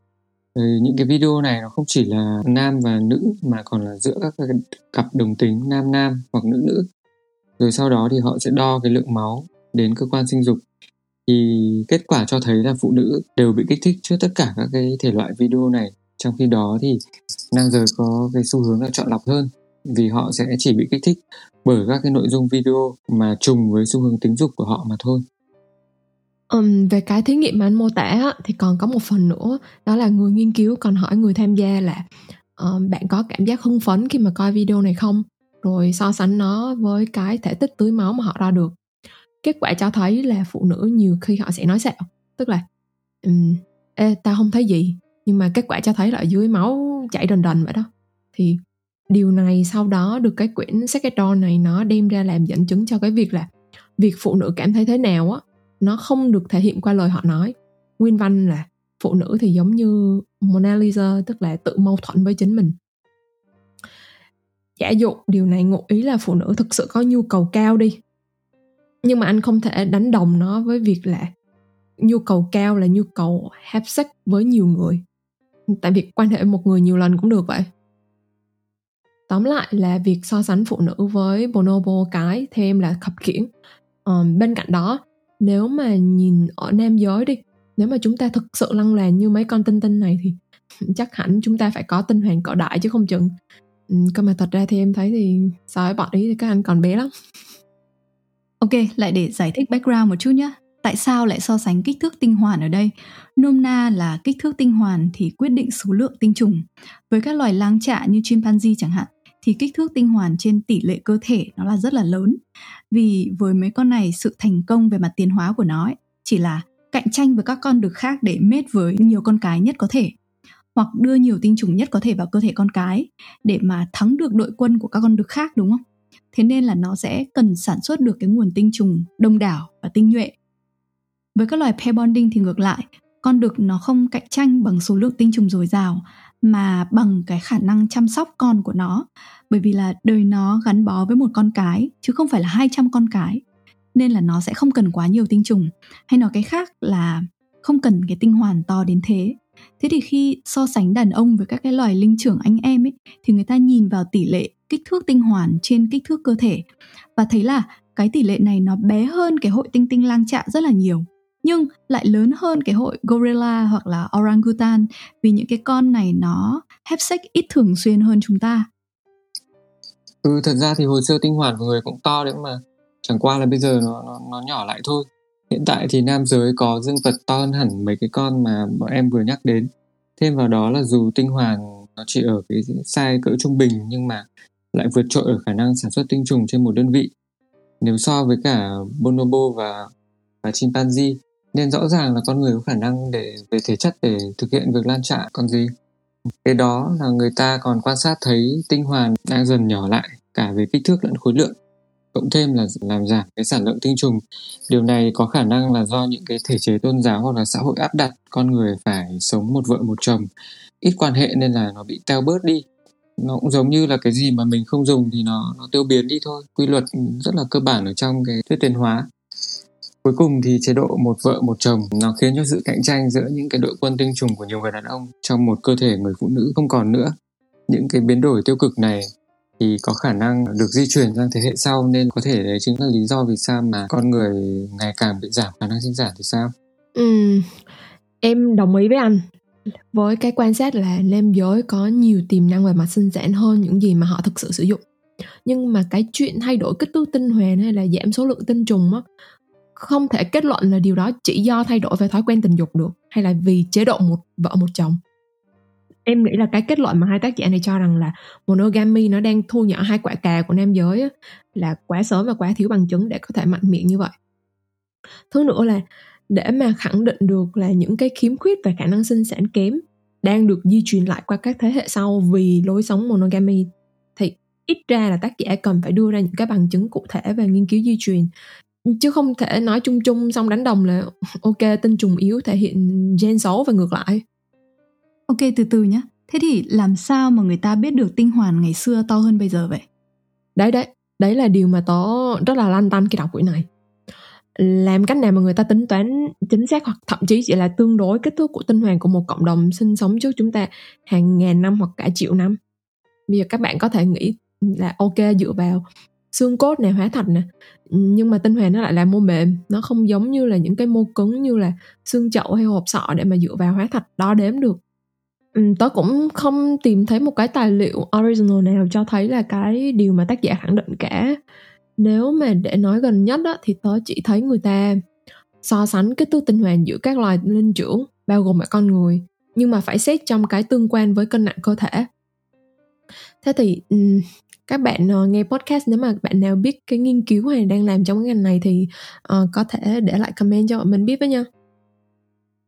Ừ, những cái video này nó không chỉ là nam và nữ mà còn là giữa các cặp đồng tính nam nam hoặc nữ nữ. Rồi sau đó thì họ sẽ đo cái lượng máu đến cơ quan sinh dục. Thì kết quả cho thấy là phụ nữ đều bị kích thích trước tất cả các cái thể loại video này. Trong khi đó thì nam giới có cái xu hướng là chọn lọc hơn vì họ sẽ chỉ bị kích thích bởi các cái nội dung video mà trùng với xu hướng tính dục của họ mà thôi. Um, về cái thí nghiệm mà anh mô tả á, thì còn có một phần nữa đó là người nghiên cứu còn hỏi người tham gia là um, bạn có cảm giác hưng phấn khi mà coi video này không? Rồi so sánh nó với cái thể tích tưới máu mà họ đo được. Kết quả cho thấy là phụ nữ nhiều khi họ sẽ nói xạo tức là um, Ê, tao không thấy gì. Nhưng mà kết quả cho thấy là ở dưới máu chảy đần đần vậy đó. Thì điều này sau đó được cái quyển Secretary này nó đem ra làm dẫn chứng cho cái việc là việc phụ nữ cảm thấy thế nào á nó không được thể hiện qua lời họ nói. Nguyên văn là phụ nữ thì giống như Mona Lisa tức là tự mâu thuẫn với chính mình. Giả dụ điều này ngụ ý là phụ nữ thực sự có nhu cầu cao đi. Nhưng mà anh không thể đánh đồng nó với việc là nhu cầu cao là nhu cầu have sex với nhiều người. Tại vì quan hệ một người nhiều lần cũng được vậy. Tóm lại là việc so sánh phụ nữ với bonobo cái thêm là khập khiễng. Um, bên cạnh đó nếu mà nhìn ở nam giới đi, nếu mà chúng ta thực sự lăng loàn như mấy con tinh tinh này thì chắc hẳn chúng ta phải có tinh hoàn cỡ đại chứ không chừng. Ừ, cơ mà thật ra thì em thấy thì so với bọn ý thì các anh còn bé lắm. Ok, lại để giải thích background một chút nhé tại sao lại so sánh kích thước tinh hoàn ở đây? Nôm na là kích thước tinh hoàn thì quyết định số lượng tinh trùng. Với các loài lang trạ như chimpanzee chẳng hạn thì kích thước tinh hoàn trên tỷ lệ cơ thể nó là rất là lớn vì với mấy con này sự thành công về mặt tiến hóa của nó ấy, chỉ là cạnh tranh với các con đực khác để mết với nhiều con cái nhất có thể hoặc đưa nhiều tinh trùng nhất có thể vào cơ thể con cái để mà thắng được đội quân của các con đực khác đúng không? Thế nên là nó sẽ cần sản xuất được cái nguồn tinh trùng đông đảo và tinh nhuệ. Với các loài pair bonding thì ngược lại, con đực nó không cạnh tranh bằng số lượng tinh trùng dồi dào mà bằng cái khả năng chăm sóc con của nó. Bởi vì là đời nó gắn bó với một con cái, chứ không phải là 200 con cái. Nên là nó sẽ không cần quá nhiều tinh trùng. Hay nói cái khác là không cần cái tinh hoàn to đến thế. Thế thì khi so sánh đàn ông với các cái loài linh trưởng anh em ấy, thì người ta nhìn vào tỷ lệ kích thước tinh hoàn trên kích thước cơ thể. Và thấy là cái tỷ lệ này nó bé hơn cái hội tinh tinh lang trạ rất là nhiều nhưng lại lớn hơn cái hội gorilla hoặc là orangutan vì những cái con này nó hép sách ít thường xuyên hơn chúng ta. Ừ, thật ra thì hồ sơ tinh hoàn của người cũng to đấy mà chẳng qua là bây giờ nó nó, nó nhỏ lại thôi. hiện tại thì nam giới có dương vật to hơn hẳn mấy cái con mà bọn em vừa nhắc đến thêm vào đó là dù tinh hoàn nó chỉ ở cái size cỡ trung bình nhưng mà lại vượt trội ở khả năng sản xuất tinh trùng trên một đơn vị nếu so với cả bonobo và và chimpanzee nên rõ ràng là con người có khả năng để, về thể chất để thực hiện việc lan trạ còn gì? Cái đó là người ta còn quan sát thấy tinh hoàn đang dần nhỏ lại, cả về kích thước lẫn khối lượng. Cộng thêm là làm giảm cái sản lượng tinh trùng. Điều này có khả năng là do những cái thể chế tôn giáo hoặc là xã hội áp đặt. Con người phải sống một vợ một chồng. Ít quan hệ nên là nó bị teo bớt đi. Nó cũng giống như là cái gì mà mình không dùng thì nó nó tiêu biến đi thôi. Quy luật rất là cơ bản ở trong cái thuyết tiến hóa cuối cùng thì chế độ một vợ một chồng nó khiến cho sự cạnh tranh giữa những cái đội quân tinh trùng của nhiều người đàn ông trong một cơ thể người phụ nữ không còn nữa. Những cái biến đổi tiêu cực này thì có khả năng được di chuyển sang thế hệ sau nên có thể đấy chính là lý do vì sao mà con người ngày càng bị giảm khả năng sinh sản thì sao? Ừ, em đồng ý với anh. Với cái quan sát là nam giới có nhiều tiềm năng về mặt sinh sản hơn những gì mà họ thực sự sử dụng. Nhưng mà cái chuyện thay đổi kích thước tinh hoàn hay là giảm số lượng tinh trùng á không thể kết luận là điều đó chỉ do thay đổi về thói quen tình dục được, hay là vì chế độ một vợ một chồng? Em nghĩ là cái kết luận mà hai tác giả này cho rằng là monogamy nó đang thu nhỏ hai quả cà của nam giới là quá sớm và quá thiếu bằng chứng để có thể mạnh miệng như vậy. Thứ nữa là để mà khẳng định được là những cái khiếm khuyết về khả năng sinh sản kém đang được di truyền lại qua các thế hệ sau vì lối sống monogamy, thì ít ra là tác giả cần phải đưa ra những cái bằng chứng cụ thể về nghiên cứu di truyền chứ không thể nói chung chung xong đánh đồng là ok tinh trùng yếu thể hiện gen xấu và ngược lại. Ok từ từ nhé thế thì làm sao mà người ta biết được tinh hoàn ngày xưa to hơn bây giờ vậy? Đấy đấy. Đấy là điều mà tớ rất là lăn tăn khi đọc quyển này. Làm cách nào mà người ta tính toán chính xác hoặc thậm chí chỉ là tương đối kích thước của tinh hoàn của một cộng đồng sinh sống trước chúng ta hàng ngàn năm hoặc cả triệu năm. Bây giờ các bạn có thể nghĩ là ok dựa vào xương cốt này hóa thạch nè nhưng mà tinh hoàn nó lại là mô mềm. Nó không giống như là những cái mô cứng như là xương chậu hay hộp sọ để mà dựa vào hóa thạch đo đếm được. Ừ, tớ cũng không tìm thấy một cái tài liệu original nào cho thấy là cái điều mà tác giả khẳng định cả. Nếu mà để nói gần nhất đó thì tớ chỉ thấy người ta so sánh cái tư tinh hoàn giữa các loài linh trưởng bao gồm cả con người nhưng mà phải xét trong cái tương quan với cân nặng cơ thể. Thế thì ừ, các bạn uh, nghe podcast nếu mà bạn nào biết cái nghiên cứu này đang làm trong cái ngành này thì uh, có thể để lại comment cho bọn mình biết với nha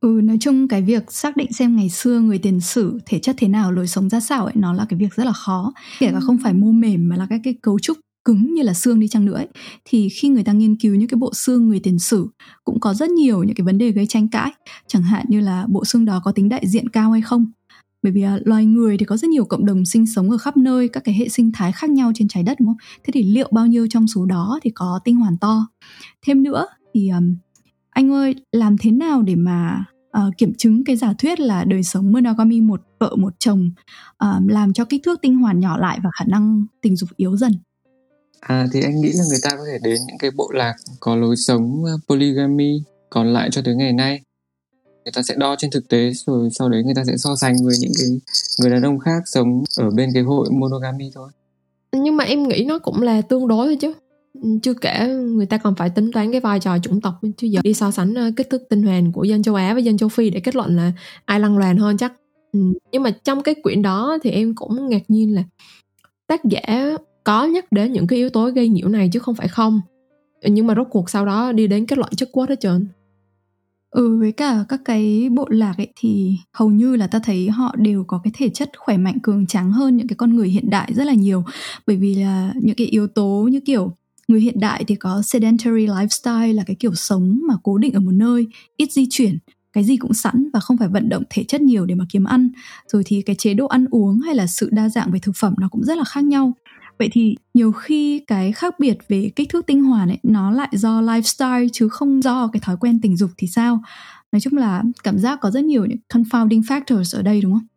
Ừ, nói chung cái việc xác định xem ngày xưa người tiền sử thể chất thế nào, lối sống ra sao ấy, nó là cái việc rất là khó. Kể cả không phải mô mềm mà là các cái cấu trúc cứng như là xương đi chăng nữa ấy, thì khi người ta nghiên cứu những cái bộ xương người tiền sử cũng có rất nhiều những cái vấn đề gây tranh cãi chẳng hạn như là bộ xương đó có tính đại diện cao hay không bởi vì uh, loài người thì có rất nhiều cộng đồng sinh sống ở khắp nơi các cái hệ sinh thái khác nhau trên trái đất đúng không? Thế thì liệu bao nhiêu trong số đó thì có tinh hoàn to? Thêm nữa thì um, anh ơi làm thế nào để mà uh, kiểm chứng cái giả thuyết là đời sống monogamy một vợ một chồng uh, làm cho kích thước tinh hoàn nhỏ lại và khả năng tình dục yếu dần? À thì anh nghĩ là người ta có thể đến những cái bộ lạc có lối sống ờ, polygamy còn lại cho tới ngày nay người ta sẽ đo trên thực tế, rồi sau đấy người ta sẽ so sánh với những cái người đàn ông khác sống ở bên cái hội monogamy thôi. Nhưng mà em nghĩ nó cũng là tương đối thôi chứ. Ừ, chưa kể người ta còn phải tính toán cái vai trò chủng tộc chứ giờ đi so sánh ờ, kích thước tinh hoàn của dân châu Á với dân châu Phi để kết luận là ai lăng loàn hơn chắc. Ừ, nhưng mà trong cái quyển đó thì em cũng ngạc nhiên là tác giả có nhắc đến những cái yếu tố gây nhiễu này chứ không phải không. Nhưng mà rốt cuộc sau đó đi đến kết luận chất quất hết trơn. Ừ với cả các cái bộ lạc ấy thì hầu như là ta thấy họ đều có cái thể chất khỏe mạnh, cường tráng hơn những cái con người hiện đại rất là nhiều. Bởi vì là những cái yếu tố như kiểu người hiện đại thì có sedentary lifestyle là cái kiểu sống mà cố định ở một nơi, ít di chuyển, cái gì cũng sẵn và không phải vận động thể chất nhiều để mà kiếm ăn. Rồi thì cái chế độ ăn uống hay là sự đa dạng về thực phẩm nó cũng rất là khác nhau vậy thì nhiều khi cái khác biệt về kích thước tinh hoàn ấy nó lại do lifestyle chứ không do cái thói quen tình dục thì sao nói chung là cảm giác có rất nhiều những confounding factors ở đây đúng không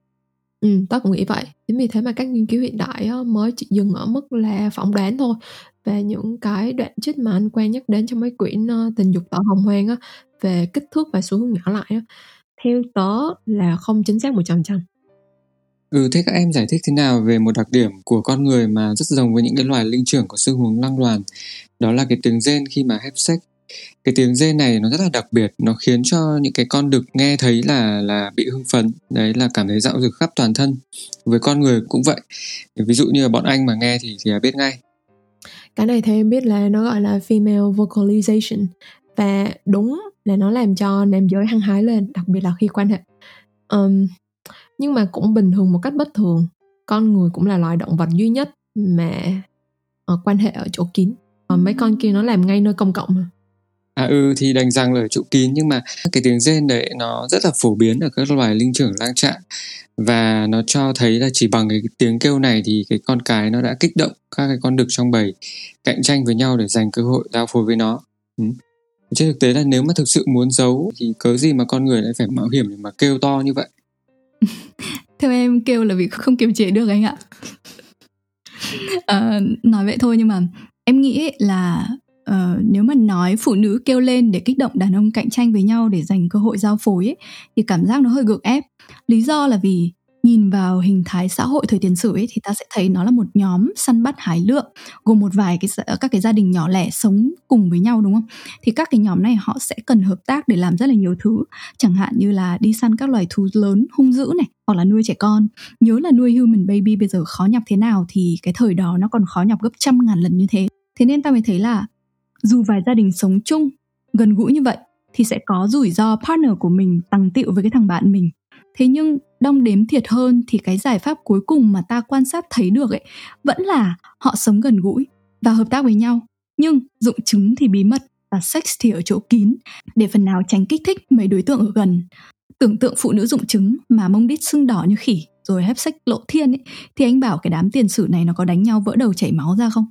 Ừ, tớ cũng nghĩ vậy. Chính vì thế mà các nghiên cứu hiện đại mới chỉ dừng ở mức là phỏng đoán thôi. về những cái đoạn trích mà anh quen nhắc đến trong mấy quyển ờ, tình dục tỏ hồng hoang á, về kích thước và xu hướng nhỏ lại á, theo tớ là không chính xác 100%. Ừ, thế các em giải thích thế nào về một đặc điểm của con người mà rất giống với những cái loài linh trưởng có xương hướng lăng loàn? Đó là cái tiếng rên khi mà hép sách. cái tiếng rên này nó rất là đặc biệt nó khiến cho những cái con đực nghe thấy là là bị hưng phấn đấy là cảm thấy dạo dực khắp toàn thân. Với con người cũng vậy. Ví dụ như là bọn anh mà nghe thì thì biết ngay. Cái này theo em biết là nó gọi là female vocalization. Và đúng là nó làm cho nam giới hăng hái lên đặc biệt là khi quan hệ. Um, nhưng mà cũng bình thường một cách bất thường con người cũng là loài động vật duy nhất mà uh, quan hệ ở chỗ kín còn mấy con kia nó làm ngay nơi công cộng mà À ừ thì đành rằng là ở chỗ kín nhưng mà cái tiếng rên đấy nó rất là phổ biến ở các loài linh trưởng lang trạng và nó cho thấy là chỉ bằng cái tiếng kêu này thì cái con cái nó đã kích động các cái con đực trong bầy cạnh tranh với nhau để giành cơ hội giao phối với nó. Ừ. Trên thực tế là nếu mà thực sự muốn giấu thì cớ gì mà con người lại phải mạo hiểm để mà kêu to như vậy? Theo em kêu là vì không kiềm chế được anh ạ. à, nói vậy thôi nhưng mà em nghĩ là uh, nếu mà nói phụ nữ kêu lên để kích động đàn ông cạnh tranh với nhau để giành cơ hội giao phối ấy, thì cảm giác nó hơi gượng ép lý do là vì nhìn vào hình thái xã hội thời tiền sử ấy, thì ta sẽ thấy nó là một nhóm săn bắt hái lượm, gồm một vài cái các cái gia đình nhỏ lẻ sống cùng với nhau, đúng không? Thì các cái nhóm này họ sẽ cần hợp tác để làm rất là nhiều thứ. Chẳng hạn như là đi săn các loài thú lớn, hung dữ này, hoặc là nuôi trẻ con. Nhớ là nuôi human baby bây giờ khó nhọc thế nào thì cái thời đó nó còn khó nhọc gấp trăm ngàn lần như thế. Thế nên ta mới thấy là dù vài gia đình sống chung gần gũi như vậy, thì sẽ có rủi ro partner của mình tăng tiệu với cái thằng bạn mình thế nhưng, đong đếm thiệt hơn thì cái giải pháp cuối cùng mà ta quan sát thấy được ấy, vẫn là họ sống gần gũi và hợp tác với nhau. Nhưng dụng chứng thì bí mật và sex thì ở chỗ kín, để phần nào tránh kích thích mấy đối tượng ở gần. Tưởng tượng phụ nữ dụng chứng mà mông đít sưng đỏ như khỉ, rồi hép sách lộ thiên ấy, thì anh bảo cái đám tiền sử này nó có đánh nhau vỡ đầu chảy máu ra không?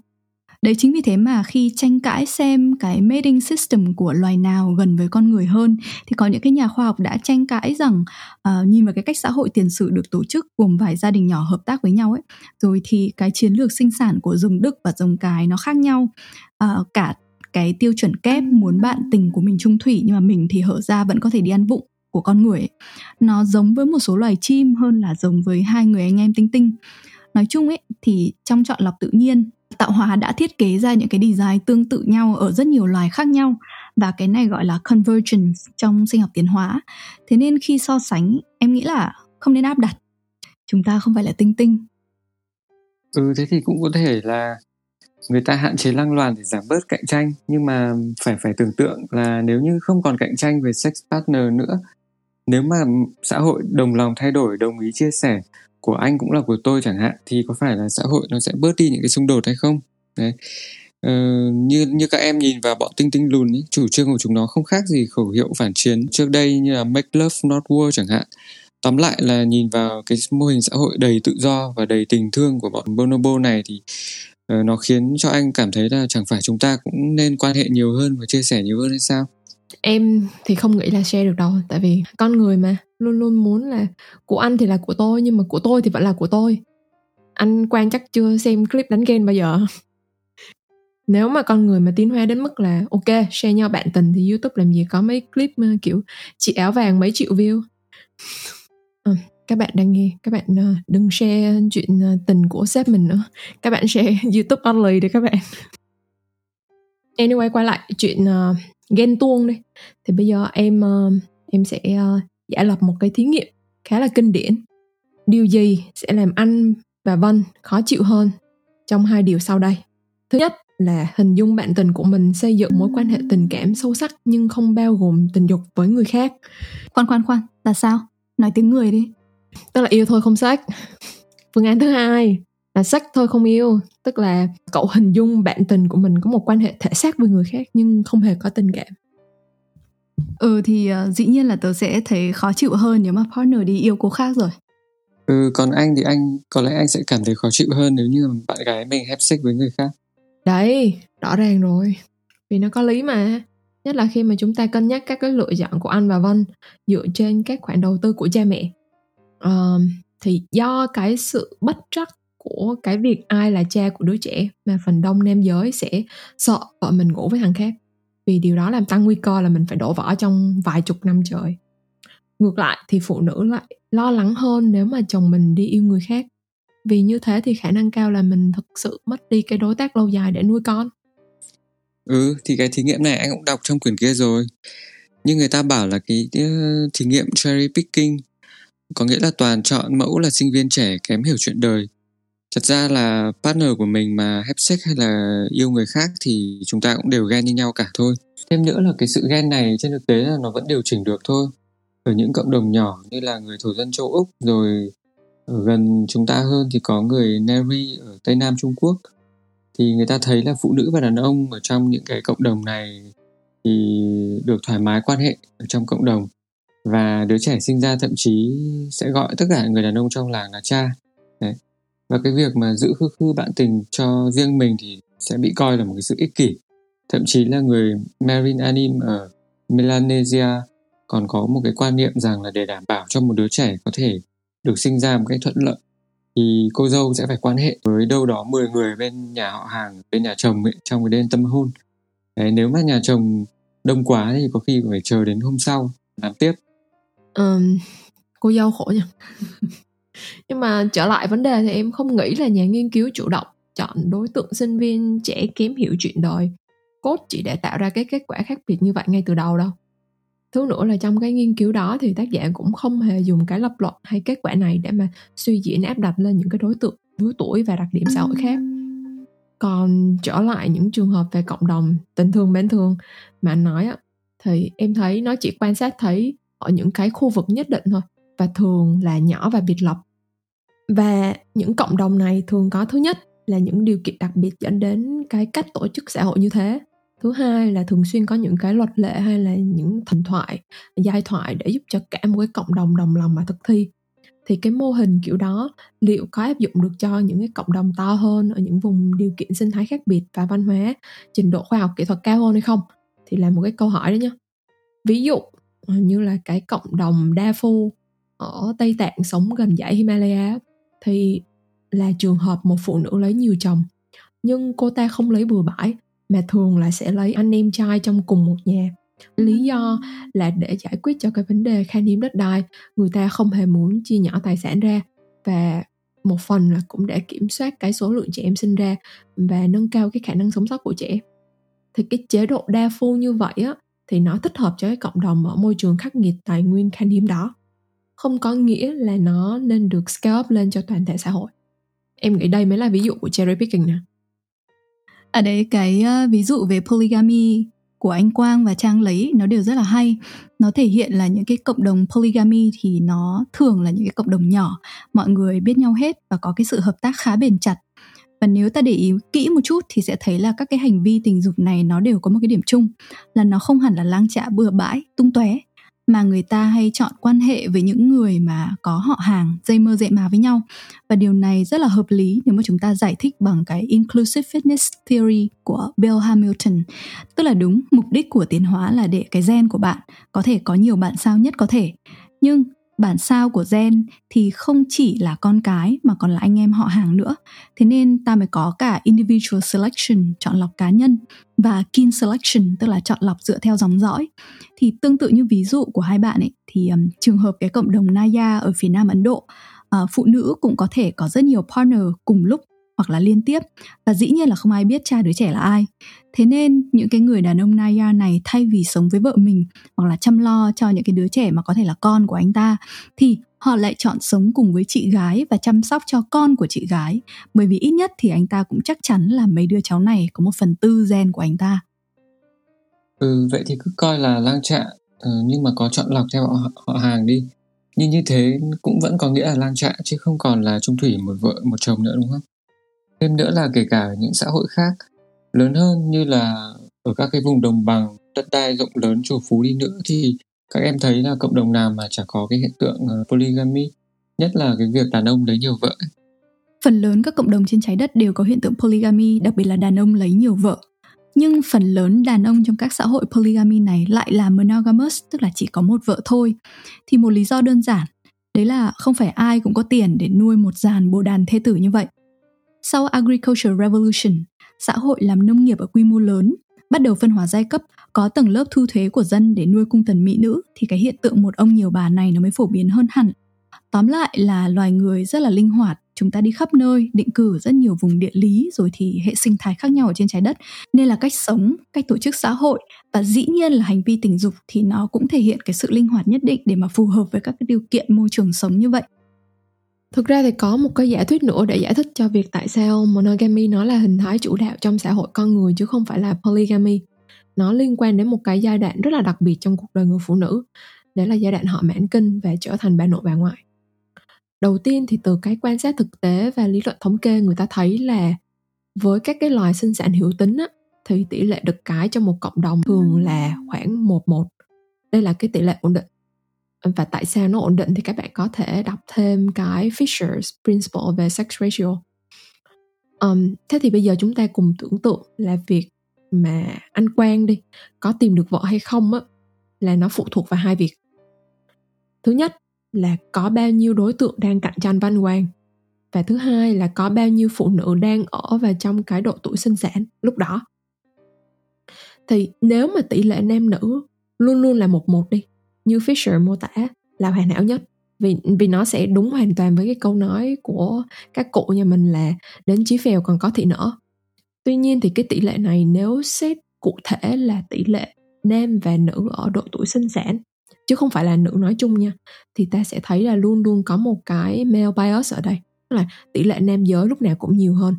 Đấy chính vì thế mà khi tranh cãi xem cái mating system của loài nào gần với con người hơn thì có những cái nhà khoa học đã tranh cãi rằng uh, nhìn vào cái cách xã hội tiền sử được tổ chức gồm vài gia đình nhỏ hợp tác với nhau ấy rồi thì cái chiến lược sinh sản của rồng đức và rồng cái nó khác nhau uh, cả cái tiêu chuẩn kép muốn bạn tình của mình trung thủy nhưng mà mình thì hở ra vẫn có thể đi ăn vụng của con người ấy. nó giống với một số loài chim hơn là giống với hai người anh em tinh tinh nói chung ấy thì trong chọn lọc tự nhiên tạo hóa đã thiết kế ra những cái design tương tự nhau ở rất nhiều loài khác nhau và cái này gọi là convergence trong sinh học tiến hóa. Thế nên khi so sánh, em nghĩ là không nên áp đặt. Chúng ta không phải là tinh tinh. Ừ thế thì cũng có thể là người ta hạn chế lăng loàn để giảm bớt cạnh tranh, nhưng mà phải phải tưởng tượng là nếu như không còn cạnh tranh về sex partner nữa, nếu mà xã hội đồng lòng thay đổi, đồng ý chia sẻ của anh cũng là của tôi chẳng hạn thì có phải là xã hội nó sẽ bớt đi những cái xung đột hay không? Đấy. Ờ, như như các em nhìn vào bọn tinh tinh lùn ấy, chủ trương của chúng nó không khác gì khẩu hiệu phản chiến trước đây như là make love not war chẳng hạn. Tóm lại là nhìn vào cái mô hình xã hội đầy tự do và đầy tình thương của bọn bonobo này thì uh, nó khiến cho anh cảm thấy là chẳng phải chúng ta cũng nên quan hệ nhiều hơn và chia sẻ nhiều hơn hay sao? Em thì không nghĩ là share được đâu tại vì con người mà luôn luôn muốn là của anh thì là của tôi nhưng mà của tôi thì vẫn là của tôi. Anh quan chắc chưa xem clip đánh ghen bao giờ. Nếu mà con người mà tiến hóa đến mức là ok share nhau bạn tình thì youtube làm gì có mấy clip kiểu chị áo vàng mấy triệu view. À, các bạn đang nghe các bạn ờ, đừng share chuyện ờ, tình của sếp mình nữa. Các bạn share youtube only đi các bạn. Anyway quay lại chuyện uh, ghen tuông đi. Thì bây giờ em uh, em sẽ uh, giả lập một cái thí nghiệm khá là kinh điển. Điều gì sẽ làm anh và vân khó chịu hơn trong hai điều sau đây? Thứ nhất là hình dung bạn tình của mình xây dựng mối quan hệ tình cảm sâu sắc nhưng không bao gồm tình dục với người khác. Khoan khoan khoan là sao? Nói tiếng người đi. Tức là yêu thôi không sách phương án thứ hai là sách thôi không yêu tức là cậu hình dung bạn tình của mình có một quan hệ thể xác với người khác nhưng không hề có tình cảm ừ thì uh, dĩ nhiên là tớ sẽ thấy khó chịu hơn nếu mà partner đi yêu cô khác rồi. Ừ còn anh thì anh có lẽ anh sẽ cảm thấy khó chịu hơn nếu như bạn gái mình hép xích với người khác. Đấy rõ ràng rồi. Vì nó có lý mà. Nhất là khi mà chúng ta cân nhắc các cái lựa chọn của anh và vân dựa trên các khoản đầu tư của cha mẹ. Uh, thì do cái sự bất trắc của cái việc ai là cha của đứa trẻ mà phần đông nam giới sẽ sợ vợ mình ngủ với thằng khác vì điều đó làm tăng nguy cơ là mình phải đổ vỡ trong vài chục năm trời. Ngược lại thì phụ nữ lại lo lắng hơn nếu mà chồng mình đi yêu người khác. Vì như thế thì khả năng cao là mình thực sự mất đi cái đối tác lâu dài để nuôi con. Ừ thì cái thí nghiệm này anh cũng đọc trong quyển kia rồi. Nhưng người ta bảo là cái, cái thí nghiệm cherry picking có nghĩa là toàn chọn mẫu là sinh viên trẻ kém hiểu chuyện đời thật ra là partner của mình mà hép sex hay là yêu người khác thì chúng ta cũng đều ghen như nhau cả thôi. Thêm nữa là cái sự ghen này trên thực tế là nó vẫn điều chỉnh được thôi. Ở những cộng đồng nhỏ như là người thổ dân châu úc rồi ở gần chúng ta hơn thì có người Neri ở tây nam trung quốc, thì người ta thấy là phụ nữ và đàn ông ở trong những cái cộng đồng này thì được thoải mái quan hệ ở trong cộng đồng. Và đứa trẻ sinh ra thậm chí sẽ gọi tất cả người đàn ông trong làng là cha và cái việc mà giữ khư khư bạn tình cho riêng mình thì sẽ bị coi là một cái sự ích kỷ. Thậm chí là người Marin Anim ở Melanesia còn có một cái quan niệm rằng là để đảm bảo cho một đứa trẻ có thể được sinh ra một cách thuận lợi thì cô dâu sẽ phải quan hệ với đâu đó 10 người bên nhà họ hàng bên nhà chồng ấy, trong cái đêm tâm hôn. Đấy, nếu mà nhà chồng đông quá thì có khi phải chờ đến hôm sau làm tiếp. Um, cô dâu khổ nhỉ nhưng mà trở lại vấn đề thì em không nghĩ là nhà nghiên cứu chủ động chọn đối tượng sinh viên trẻ kém hiểu chuyện đời cốt chỉ để tạo ra cái kết quả khác biệt như vậy ngay từ đầu đâu. Thứ nữa là trong cái nghiên cứu đó thì tác giả cũng không hề dùng cái lập luận hay kết quả này để mà suy diễn, áp đặt lên những cái đối tượng lứa tuổi và đặc điểm xã hội khác. Còn trở lại những trường hợp về cộng đồng tình thương mến thương mà anh nói á, thì em thấy nó chỉ quan sát thấy ở những cái khu vực nhất định thôi và thường là nhỏ và biệt lập và những cộng đồng này thường có thứ nhất là những điều kiện đặc biệt dẫn đến cái cách tổ chức xã hội như thế. Thứ hai là thường xuyên có những cái luật lệ hay là những thần thoại, giai thoại để giúp cho cả một cái cộng đồng đồng lòng mà thực thi. Thì cái mô hình kiểu đó liệu có áp dụng được cho những cái cộng đồng to hơn ở những vùng điều kiện sinh thái khác biệt và văn hóa, trình độ khoa học, kỹ thuật cao hơn hay không? Thì là một cái câu hỏi đó nhé ví dụ ờ, như là cái cộng đồng đa phu ở tây tạng sống gần dãy himalaya thì là trường hợp một phụ nữ lấy nhiều chồng. Nhưng cô ta không lấy bừa bãi, mà thường là sẽ lấy anh em trai trong cùng một nhà. Lý do là để giải quyết cho cái vấn đề khan hiếm đất đai, người ta không hề muốn chia nhỏ tài sản ra. Và một phần là cũng để kiểm soát cái số lượng trẻ em sinh ra và nâng cao cái khả năng sống sót của trẻ. Thì cái chế độ đa phu như vậy á, thì nó thích hợp cho cái cộng đồng ở môi trường khắc nghiệt tài nguyên khan hiếm đó không có nghĩa là nó nên được scale up lên cho toàn thể xã hội. Em nghĩ đây mới là ví dụ của cherry picking nè. Ở đấy cái uh, ví dụ về polygamy của anh Quang và Trang lấy nó đều rất là hay. Nó thể hiện là những cái cộng đồng polygamy thì nó thường là những cái cộng đồng nhỏ, mọi người biết nhau hết và có cái sự hợp tác khá bền chặt. Và nếu ta để ý kỹ một chút thì sẽ thấy là các cái hành vi tình dục này nó đều có một cái điểm chung. Là nó không hẳn là lang trạ bừa bãi, tung tóe mà người ta hay chọn quan hệ với những người mà có họ hàng, dây mơ dễ má với nhau. Và điều này rất là hợp lý nếu mà chúng ta giải thích bằng cái inclusive fitness theory của Bill Hamilton. Tức là đúng, mục đích của tiến hóa là để cái gen của bạn có thể có nhiều bạn sao nhất có thể. Nhưng bản sao của gen thì không chỉ là con cái mà còn là anh em họ hàng nữa. Thế nên ta mới có cả individual selection chọn lọc cá nhân và kin selection tức là chọn lọc dựa theo dòng dõi. Thì tương tự như ví dụ của hai bạn ấy thì um, trường hợp cái cộng đồng Naya ở phía nam Ấn Độ uh, phụ nữ cũng có thể có rất nhiều partner cùng lúc hoặc là liên tiếp. Và dĩ nhiên là không ai biết cha đứa trẻ là ai thế nên những cái người đàn ông Naya này thay vì sống với vợ mình hoặc là chăm lo cho những cái đứa trẻ mà có thể là con của anh ta thì họ lại chọn sống cùng với chị gái và chăm sóc cho con của chị gái. Bởi vì ít nhất thì anh ta cũng chắc chắn là mấy đứa cháu này có một phần tư gen của anh ta. Ừ vậy thì cứ coi là lang trạ. Ừ, nhưng mà có chọn lọc theo họ, họ hàng đi. Nhưng như thế cũng vẫn có nghĩa là lang trạ chứ không còn là trung thủy một vợ một chồng nữa đúng không? Thêm nữa là kể cả những xã hội khác lớn hơn như là ở các cái vùng đồng bằng đất đai rộng lớn chủ phú đi nữa thì các em thấy là cộng đồng nào mà chả có cái hiện tượng ờ, polygamy nhất là cái việc đàn ông lấy nhiều vợ phần lớn các cộng đồng trên trái đất đều có hiện tượng polygamy đặc biệt là đàn ông lấy nhiều vợ. Nhưng phần lớn đàn ông trong các xã hội polygamy này lại là monogamous tức là chỉ có một vợ thôi. Thì một lý do đơn giản đấy là không phải ai cũng có tiền để nuôi một dàn bồ đàn thê tử như vậy. Sau Agricultural Revolution, xã hội làm nông nghiệp ở quy mô lớn, bắt đầu phân hóa giai cấp, có tầng lớp thu thuế của dân để nuôi cung tần mỹ nữ thì cái hiện tượng một ông nhiều bà này nó mới phổ biến hơn hẳn. Tóm lại là loài người rất là linh hoạt chúng ta đi khắp nơi định cử rất nhiều vùng địa lý rồi thì hệ sinh thái khác nhau ở trên trái đất nên là cách sống cách tổ chức xã hội và dĩ nhiên là hành vi tình dục thì nó cũng thể hiện cái sự linh hoạt nhất định để mà phù hợp với các cái điều kiện môi trường sống như vậy Thực ra thì có một cái giả thuyết nữa để giải thích cho việc tại sao monogamy nó là hình thái chủ đạo trong xã hội con người chứ không phải là polygamy. Nó liên quan đến một cái giai đoạn rất là đặc biệt trong cuộc đời người phụ nữ. đó là giai đoạn họ mãn kinh và trở thành bà nội bà ngoại. Đầu tiên thì từ cái quan sát thực tế và lý luận thống kê người ta thấy là với các cái loài sinh sản hữu tính á, thì tỷ lệ đực cái trong một cộng đồng thường là khoảng 1-1. Đây là cái tỷ lệ ổn định và tại sao nó ổn định thì các bạn có thể đọc thêm cái Fisher's Principle về sex ratio. Um, thế thì bây giờ chúng ta cùng tưởng tượng là việc mà anh Quang đi có tìm được vợ hay không á là nó phụ thuộc vào hai việc. Thứ nhất là có bao nhiêu đối tượng đang cạnh tranh văn Quang và thứ hai là có bao nhiêu phụ nữ đang ở và trong cái độ tuổi sinh sản lúc đó. Thì nếu mà tỷ lệ nam nữ luôn luôn là một một đi như Fisher mô tả là hoàn hảo nhất. Vì vì nó sẽ đúng hoàn toàn với cái câu nói của các cụ nhà mình là đến chí phèo còn có thị nở. Tuy nhiên thì cái tỷ lệ này nếu xét cụ thể là tỷ lệ nam và nữ ở độ tuổi sinh sản chứ không phải là nữ nói chung nha thì ta sẽ thấy là luôn luôn có một cái male bias ở đây tức là tỷ lệ nam giới lúc nào cũng nhiều hơn.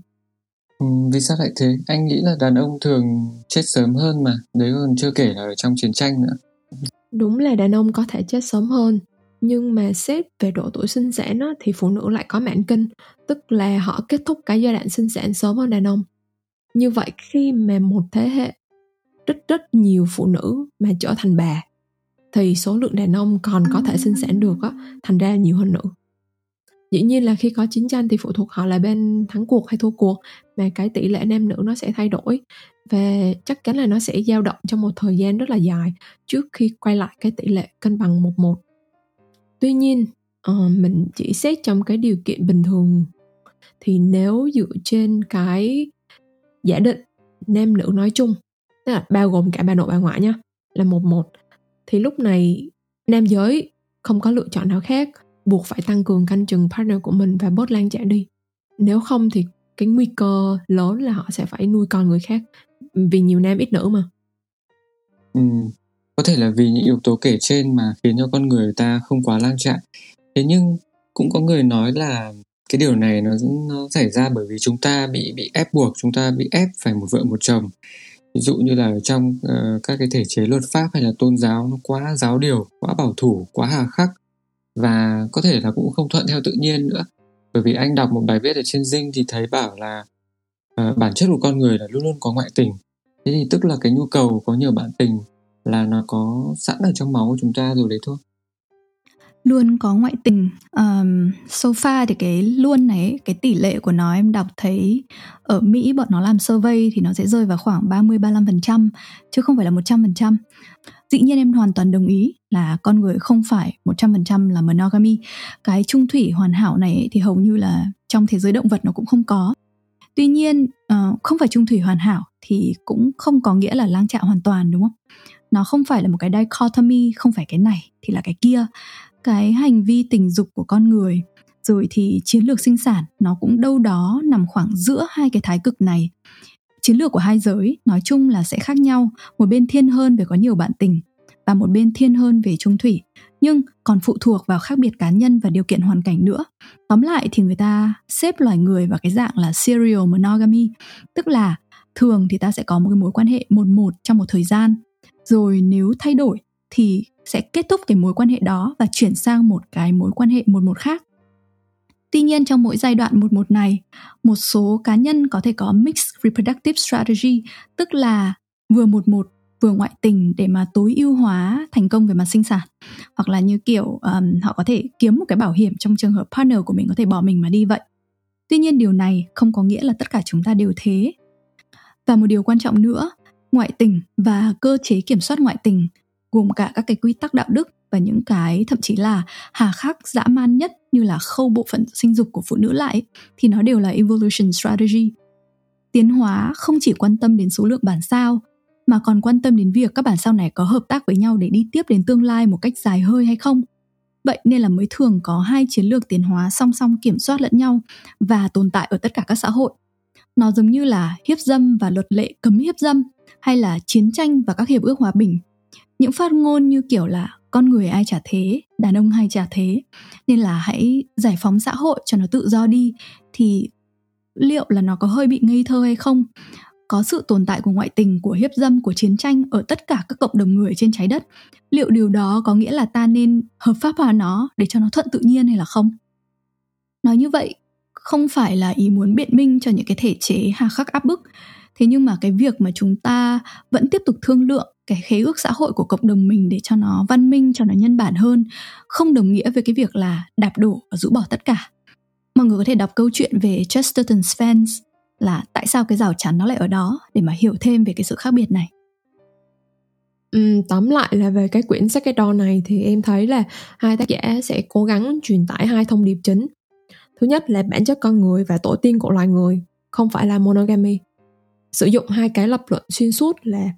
Ừ, vì sao lại thế? Anh nghĩ là đàn ông thường chết sớm hơn mà đấy còn chưa kể là ở trong chiến tranh nữa đúng là đàn ông có thể chết sớm hơn nhưng mà xét về độ tuổi sinh sản á, thì phụ nữ lại có mãn kinh tức là họ kết thúc cái giai đoạn sinh sản sớm hơn đàn ông. Như vậy khi mà một thế hệ rất rất nhiều phụ nữ mà trở thành bà thì số lượng đàn ông còn có thể sinh sản được á, thành ra nhiều hơn nữa. Dĩ nhiên là khi có chiến tranh thì phụ thuộc họ là bên thắng cuộc hay thua cuộc mà cái tỷ lệ nam nữ nó sẽ thay đổi. Và chắc chắn là nó sẽ dao động trong một thời gian rất là dài trước khi quay lại cái tỷ lệ cân bằng một một. Tuy nhiên uh, mình chỉ xét trong cái điều kiện bình thường. Thì nếu dựa trên cái giả định nam nữ nói chung tức là bao gồm cả bà nội bà ngoại nhá là một một thì lúc này nam giới không có lựa chọn nào khác buộc phải tăng cường canh chừng partner của mình và bớt lan trả đi. Nếu không thì cái nguy cơ lớn là họ sẽ phải nuôi con người khác vì nhiều nam ít nữ mà. Ừ. có thể là vì những yếu tố kể trên mà khiến cho con người ta không quá lang trạng thế nhưng cũng có người nói là cái điều này nó nó xảy ra bởi vì chúng ta bị bị ép buộc chúng ta bị ép phải một vợ một chồng. Ví dụ như là trong uh, các cái thể chế luật pháp hay là tôn giáo nó quá giáo điều quá bảo thủ quá hà khắc và có thể là cũng không thuận theo tự nhiên nữa bởi vì anh đọc một bài viết ở trên dinh thì thấy bảo là uh, bản chất của con người là luôn luôn có ngoại tình. Thế thì tức là cái nhu cầu có nhiều bạn tình là nó có sẵn ở trong máu của chúng ta rồi đấy thôi. Luôn có ngoại tình. Um, so far thì cái luôn này cái tỷ lệ của nó em đọc thấy ở Mỹ bọn nó làm survey thì nó sẽ rơi vào khoảng 30 35% chứ không phải là 100%. Dĩ nhiên em hoàn toàn đồng ý là con người không phải 100% là monogamy. Cái trung thủy hoàn hảo này thì hầu như là trong thế giới động vật nó cũng không có. Tuy nhiên uh, không phải trung thủy hoàn hảo thì cũng không có nghĩa là lang trạng hoàn toàn đúng không? Nó không phải là một cái dichotomy, không phải cái này thì là cái kia cái hành vi tình dục của con người rồi thì chiến lược sinh sản nó cũng đâu đó nằm khoảng giữa hai cái thái cực này chiến lược của hai giới, nói chung là sẽ khác nhau. Một bên thiên hơn về có nhiều bạn tình, và một bên thiên hơn về trung thủy. Nhưng còn phụ thuộc vào khác biệt cá nhân và điều kiện hoàn cảnh nữa. Tóm lại thì người ta xếp loài người vào cái dạng là serial monogamy, tức là thường thì ta sẽ có một cái mối quan hệ một một trong một thời gian. Rồi nếu thay đổi thì sẽ kết thúc cái mối quan hệ đó và chuyển sang một cái mối quan hệ một một khác. Tuy nhiên trong mỗi giai đoạn một một này, một số cá nhân có thể có mixed reproductive strategy, tức là vừa một một vừa ngoại tình để mà tối ưu hóa thành công về mặt sinh sản. Hoặc là như kiểu um, họ có thể kiếm một cái bảo hiểm trong trường hợp partner của mình có thể bỏ mình mà đi vậy. Tuy nhiên điều này không có nghĩa là tất cả chúng ta đều thế. Và một điều quan trọng nữa ngoại tình và cơ chế kiểm soát ngoại tình gồm cả các cái quy tắc đạo đức và những cái, thậm chí là hà khắc dã man nhất như là khâu bộ phận sinh dục của phụ nữ lại, thì nó đều là evolution strategy. Tiến hóa không chỉ quan tâm đến số lượng bản sao, mà còn quan tâm đến việc các bản sao này có hợp tác với nhau để đi tiếp đến tương lai một cách dài hơi hay không. Vậy nên là mới thường có hai chiến lược tiến hóa song song kiểm soát lẫn nhau và tồn tại ở tất cả các xã hội. Nó giống như là hiếp dâm và luật lệ cấm hiếp dâm, hay là chiến tranh và các hiệp ước hòa bình. Những phát ngôn như kiểu là con người ai trả thế, đàn ông hay trả thế, nên là hãy giải phóng xã hội cho nó tự do đi thì liệu là nó có hơi bị ngây thơ hay không? có sự tồn tại của ngoại tình, của hiếp dâm, của chiến tranh ở tất cả các cộng đồng người trên trái đất. Liệu điều đó có nghĩa là ta nên hợp pháp hóa nó để cho nó thuận tự nhiên hay là không? Nói như vậy không phải là ý muốn biện minh cho những cái thể chế hà khắc áp bức, thế nhưng mà cái việc mà chúng ta vẫn tiếp tục thương lượng cái khế ước xã hội của cộng đồng mình để cho nó văn minh cho nó nhân bản hơn không đồng nghĩa với cái việc là đạp đổ và rũ bỏ tất cả. Mọi người có thể đọc câu chuyện về Chesterton Spence là tại sao cái rào chắn nó lại ở đó để mà hiểu thêm về cái sự khác biệt này. Ừ, tóm lại là về cái quyển sách cái đo này thì em thấy là hai tác giả sẽ cố gắng truyền tải hai thông điệp chính. Thứ nhất là bản chất con người và tổ tiên của loài người không phải là monogamy. Sử dụng hai cái lập luận xuyên suốt là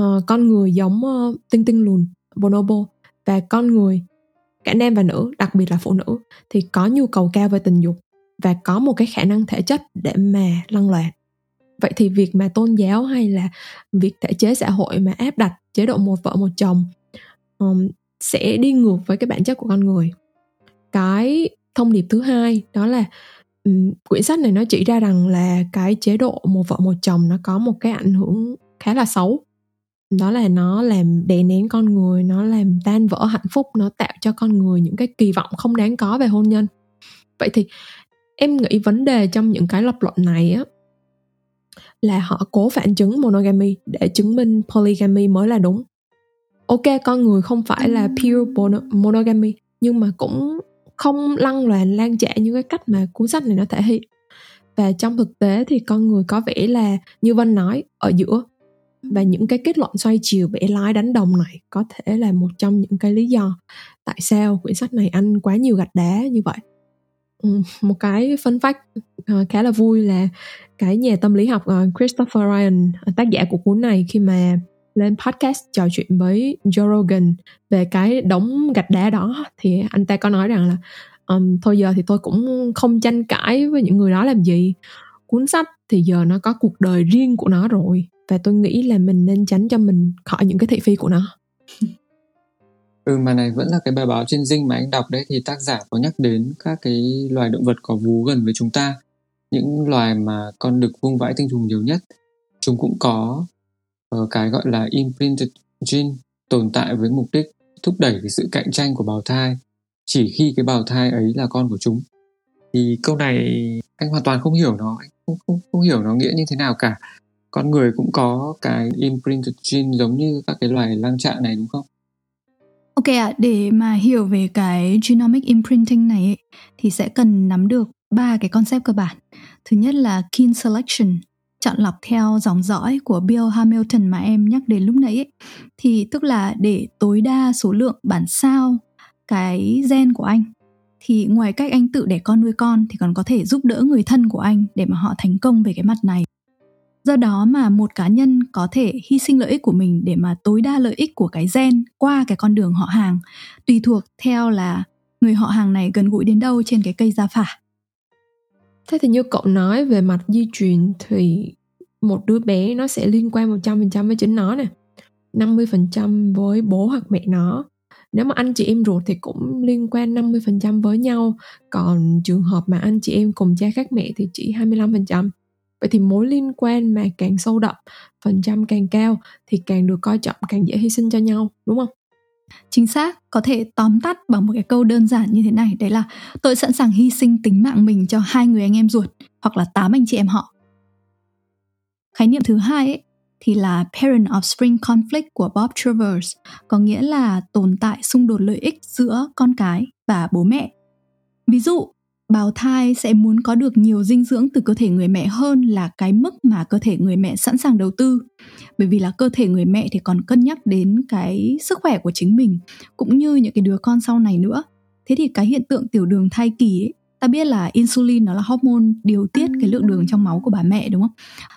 uh, con người giống uh, tinh tinh lùn bonobo và con người cả nam và nữ đặc biệt là phụ nữ thì có nhu cầu cao về tình dục và có một cái khả năng thể chất để mà lăn loạt vậy thì việc mà tôn giáo hay là việc thể chế xã hội mà áp đặt chế độ một vợ một chồng um, sẽ đi ngược với cái bản chất của con người. Cái thông điệp thứ hai đó là um, quyển sách này nó chỉ ra rằng là cái chế độ một vợ một chồng nó có một cái ảnh hưởng khá là xấu đó là nó làm đè nén con người nó làm tan vỡ hạnh phúc nó tạo cho con người những cái kỳ vọng không đáng có về hôn nhân. Vậy thì em nghĩ vấn đề trong những cái lập luận này á là họ cố phản chứng monogamy để chứng minh polygamy mới là đúng. Ok con người không phải là pure monogamy nhưng mà cũng không lăng loàn lan trả như cái cách mà cuốn sách này nó thể hiện. Và trong thực tế thì con người có vẻ là như vân nói ở giữa và những cái kết luận xoay chiều bẻ lái đánh đồng này có thể là một trong những cái lý do tại sao quyển sách này ăn quá nhiều gạch đá như vậy. Ừ, một cái phân phách ờ, khá là vui là cái nhà tâm lý học ờ, Christopher Ryan ờ, tác giả của cuốn này khi mà lên podcast trò chuyện với Joe Rogan về cái đống gạch đá đó thì anh ta có nói rằng là um, thôi giờ thì tôi cũng không tranh cãi với những người đó làm gì. Cuốn sách thì giờ nó có cuộc đời riêng của nó rồi và tôi nghĩ là mình nên tránh cho mình khỏi những cái thị phi của nó Ừ mà này vẫn là cái bài báo trên dinh mà anh đọc đấy thì tác giả có nhắc đến các cái loài động vật có vú gần với chúng ta. Những loài mà con đực vung vãi tinh trùng nhiều nhất. Chúng cũng có uh, cái gọi là imprinted gene tồn tại với mục đích thúc đẩy cái sự cạnh tranh của bào thai chỉ khi cái bào thai ấy là con của chúng. Thì câu này anh hoàn toàn không hiểu nó, anh không, không, không hiểu nó nghĩa như thế nào cả. Con người cũng có cái imprinted gene giống như các cái loài lang trạng này đúng không? Ok ạ, à, để mà hiểu về cái genomic imprinting này ấy, thì sẽ cần nắm được ba cái concept cơ bản. Thứ nhất là kin selection, chọn lọc theo dòng dõi của Bill Hamilton mà em nhắc đến lúc nãy ấy. Thì tức là để tối đa số lượng bản sao cái gen của anh thì ngoài cách anh tự đẻ con nuôi con thì còn có thể giúp đỡ người thân của anh để mà họ thành công về cái mặt này do đó mà một cá nhân có thể hy sinh lợi ích của mình để mà tối đa lợi ích của cái gen qua cái con đường họ hàng, tùy thuộc theo là người họ hàng này gần gũi đến đâu trên cái cây gia phả. Thế thì như cậu nói về mặt di truyền thì một đứa bé nó sẽ liên quan 100% với chính nó nè 50% với bố hoặc mẹ nó. Nếu mà anh chị em ruột thì cũng liên quan 50% với nhau, còn trường hợp mà anh chị em cùng cha khác mẹ thì chỉ 25% vậy thì mối liên quan mà càng sâu đậm phần trăm càng cao thì càng được coi trọng càng dễ hy sinh cho nhau đúng không? Chính xác có thể tóm tắt bằng một cái câu đơn giản như thế này đấy là tôi sẵn sàng hy sinh tính mạng mình cho hai người anh em ruột hoặc là tám anh chị em họ. Khái niệm thứ hai ấy, thì là parent of spring conflict của Bob Travers có nghĩa là tồn tại xung đột lợi ích giữa con cái và bố mẹ. Ví dụ bào thai sẽ muốn có được nhiều dinh dưỡng từ cơ thể người mẹ hơn là cái mức mà cơ thể người mẹ sẵn sàng đầu tư. Bởi vì là cơ thể người mẹ thì còn cân nhắc đến cái sức khỏe của chính mình cũng như những cái đứa con sau này nữa. Thế thì cái hiện tượng tiểu đường thai kỳ ấy, ta biết là insulin nó là hormone điều tiết cái lượng đường trong máu của bà mẹ đúng không?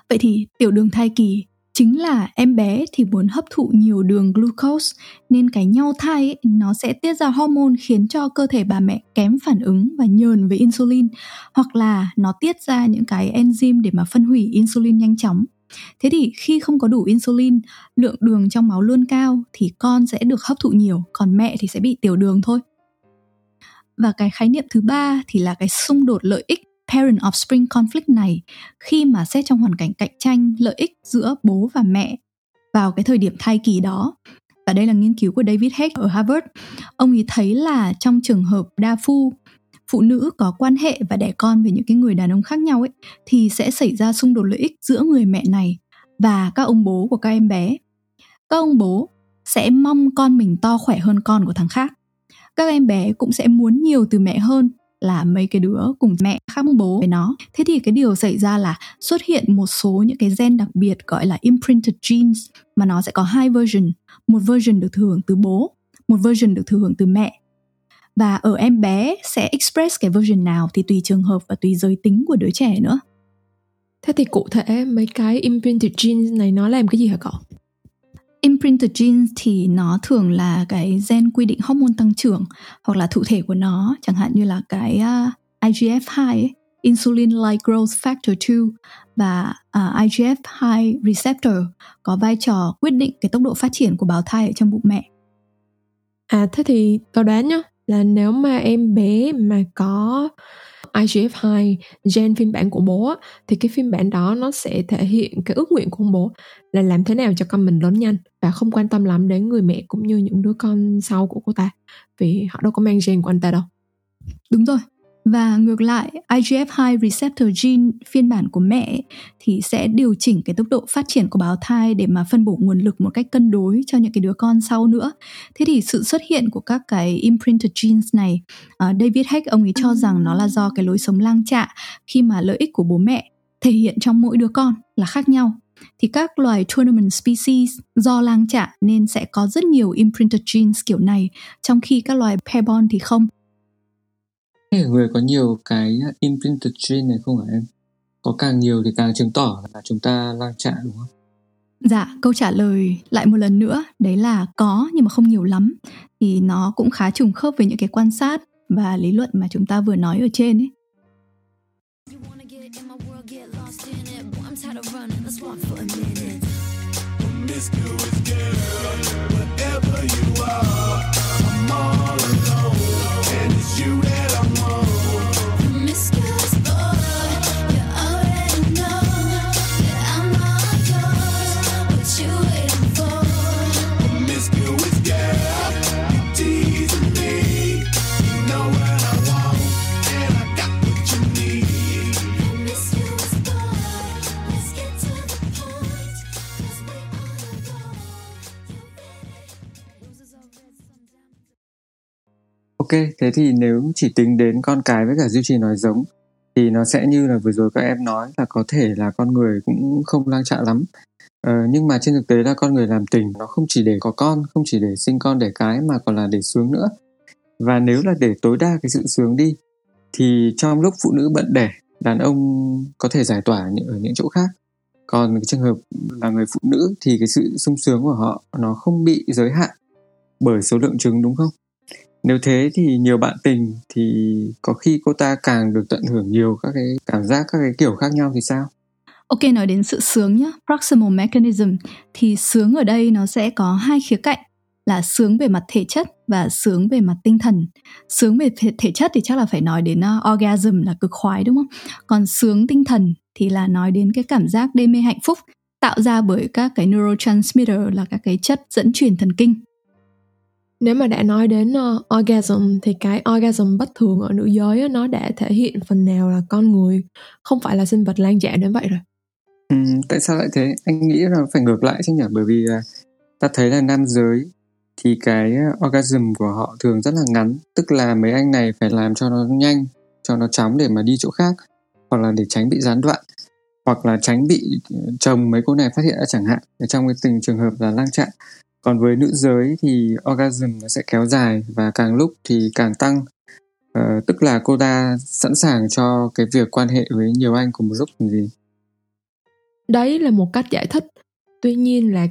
Vậy thì tiểu đường thai kỳ chính là em bé thì muốn hấp thụ nhiều đường glucose nên cái nhau thai ấy, nó sẽ tiết ra hormone khiến cho cơ thể bà mẹ kém phản ứng và nhờn với insulin hoặc là nó tiết ra những cái enzyme để mà phân hủy insulin nhanh chóng. Thế thì khi không có đủ insulin, lượng đường trong máu luôn cao thì con sẽ được hấp thụ nhiều, còn mẹ thì sẽ bị tiểu đường thôi. Và cái khái niệm thứ ba thì là cái xung đột lợi ích parent offspring conflict này khi mà xét trong hoàn cảnh cạnh tranh, lợi ích giữa bố và mẹ vào cái thời điểm thai kỳ đó. Và đây là nghiên cứu của David Heck ở Harvard. Ông ấy thấy là trong trường hợp đa phu, phụ nữ có quan hệ và đẻ con với những cái người đàn ông khác nhau ấy, thì sẽ xảy ra xung đột lợi ích giữa người mẹ này và các ông bố của các em bé. Các ông bố sẽ mong con mình to khỏe hơn con của thằng khác. Các em bé cũng sẽ muốn nhiều từ mẹ hơn là mấy cái đứa cùng mẹ khác bố với nó. Thế thì cái điều xảy ra là xuất hiện một số những cái gen đặc biệt gọi là imprinted genes, mà nó sẽ có hai version. Một version được thừa hưởng từ bố, một version được thừa hưởng từ mẹ. Và ở em bé sẽ express cái version nào thì tùy trường hợp và tùy giới tính của đứa trẻ nữa. Thế thì cụ thể mấy cái imprinted genes này nó làm cái gì hả cậu? Imprinted genes thì nó thường là cái gen quy định hormone tăng trưởng hoặc là thụ thể của nó chẳng hạn như là cái à, uh, IGF-2 insulin like growth factor 2 và à, uh, IGF-2 receptor có vai trò quyết định cái tốc độ phát triển của bào thai ở trong bụng mẹ. À thế thì tao đoán nhá là nếu mà em bé mà có IGF2 gen phiên bản của bố thì cái phiên bản đó nó sẽ thể hiện cái ước nguyện của ông bố là làm thế nào cho con mình lớn nhanh và không quan tâm lắm đến người mẹ cũng như những đứa con sau của cô ta vì họ đâu có mang gen của anh ta đâu. Đúng rồi và ngược lại, IGF-2 receptor gene phiên bản của mẹ thì sẽ điều chỉnh cái tốc độ phát triển của bào thai để mà phân bổ nguồn lực một cách cân đối cho những cái đứa con sau nữa. Thế thì sự xuất hiện của các cái imprinted genes này, uh, David Heck ông ấy cho rằng nó là do cái lối sống lang trạ khi mà lợi ích của bố mẹ thể hiện trong mỗi đứa con là khác nhau. Thì các loài tournament species do lang trạ nên sẽ có rất nhiều imprinted genes kiểu này trong khi các loài pair bond thì không người có nhiều cái ờ, imprinted gene này không hả em? Có càng nhiều thì càng chứng tỏ là chúng ta lang trạ đúng không? Dạ, câu trả lời lại một lần nữa đấy là có nhưng mà không nhiều lắm. Thì nó cũng khá trùng khớp với những cái quan sát và lý luận mà chúng ta vừa nói ở trên ấy. Thế thì nếu chỉ tính đến con cái với cả duy trì nói giống thì nó sẽ như là vừa rồi các em nói là có thể là con người cũng không lang trạ lắm. Ờ, nhưng mà trên thực tế là con người làm tình nó không chỉ để có con, không chỉ để sinh con để cái mà còn là để sướng nữa. Và nếu là để tối đa cái sự sướng đi thì trong lúc phụ nữ bận đẻ, đàn ông có thể giải tỏa ở những chỗ khác. Còn cái trường hợp là người phụ nữ thì cái sự sung sướng của họ nó không bị giới hạn bởi số lượng trứng đúng không? Nếu thế thì nhiều bạn tình thì có khi cô ta càng được tận hưởng nhiều các cái cảm giác các cái kiểu khác nhau thì sao Ok nói đến sự sướng nhá, proximal mechanism thì sướng ở đây nó sẽ có hai khía cạnh là sướng về mặt thể chất và sướng về mặt tinh thần. Sướng về thể, thể chất thì chắc là phải nói đến uh, orgasm là cực khoái đúng không? Còn sướng tinh thần thì là nói đến cái cảm giác đê mê hạnh phúc tạo ra bởi các cái neurotransmitter là các cái chất dẫn truyền thần kinh nếu mà đã nói đến uh, orgasm thì cái orgasm bất thường ở nữ giới nó đã thể hiện phần nào là con người? Không phải là sinh vật lan dạ đến vậy rồi. Ừ, tại sao lại thế? Anh nghĩ là phải ngược lại chứ nhỉ? Bởi vì uh, ta thấy là nam giới thì cái ờ, orgasm của họ thường rất là ngắn. Tức là mấy anh này phải làm cho nó nhanh cho nó chóng để mà đi chỗ khác hoặc là để tránh bị gián đoạn hoặc là tránh bị ờ, chồng mấy cô này phát hiện ra chẳng hạn. Trong cái tình trường hợp là lang trạng còn với nữ giới thì orgasm nó sẽ kéo dài và càng lúc thì càng tăng. Uh, tức là cô ta sẵn sàng cho cái việc quan hệ với nhiều anh cùng một lúc làm gì? Đấy là một cách giải thích. Tuy nhiên là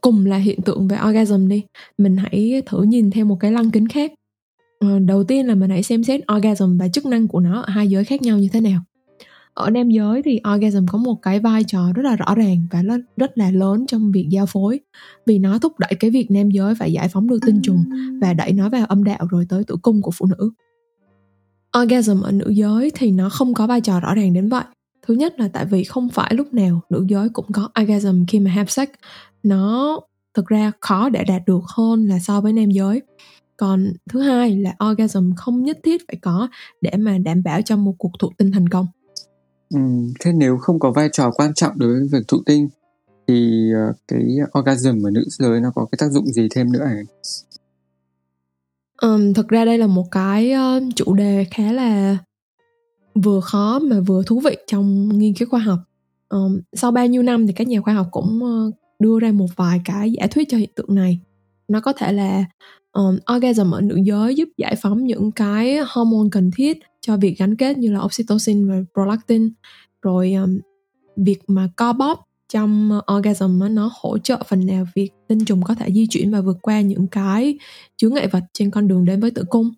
cùng là hiện tượng về orgasm đi mình hãy thử nhìn theo một cái lăng kính khác. Ờ, đầu tiên là mình hãy xem xét orgasm và chức năng của nó ở hai giới khác nhau như thế nào ở nam giới thì orgasm có một cái vai trò rất là rõ ràng và rất, rất là lớn trong việc giao phối. Vì nó thúc đẩy cái việc nam giới phải giải phóng được tinh trùng và đẩy nó vào âm đạo rồi tới tử cung của phụ nữ. Orgasm ở nữ giới thì nó không có vai trò rõ ràng đến vậy. Thứ nhất là tại vì không phải lúc nào nữ giới cũng có orgasm khi mà have sex. Nó thực ra khó để đạt được hơn là so với nam giới. Còn thứ hai là orgasm không nhất thiết phải có để mà đảm bảo cho một cuộc thụ tinh thành công ừ, thế nếu không có vai trò quan trọng đối với việc thụ tinh thì ờ, cái orgasm ở nữ giới nó có cái tác dụng gì thêm nữa hả? Um, thực ra đây là một cái uh, chủ đề khá là vừa khó mà vừa thú vị trong nghiên cứu khoa học. Um, sau bao nhiêu năm thì các nhà khoa học cũng uh, đưa ra một vài cái giả thuyết cho hiện tượng này. Nó có thể là um, orgasm ở nữ giới giúp giải phóng những cái hormone cần thiết cho việc gắn kết như là oxytocin và prolactin. Rồi um, việc mà co bóp trong uh, orgasm nó hỗ trợ phần nào việc tinh trùng có thể di chuyển và vượt qua những cái chướng ngại vật trên con đường đến với tử cung.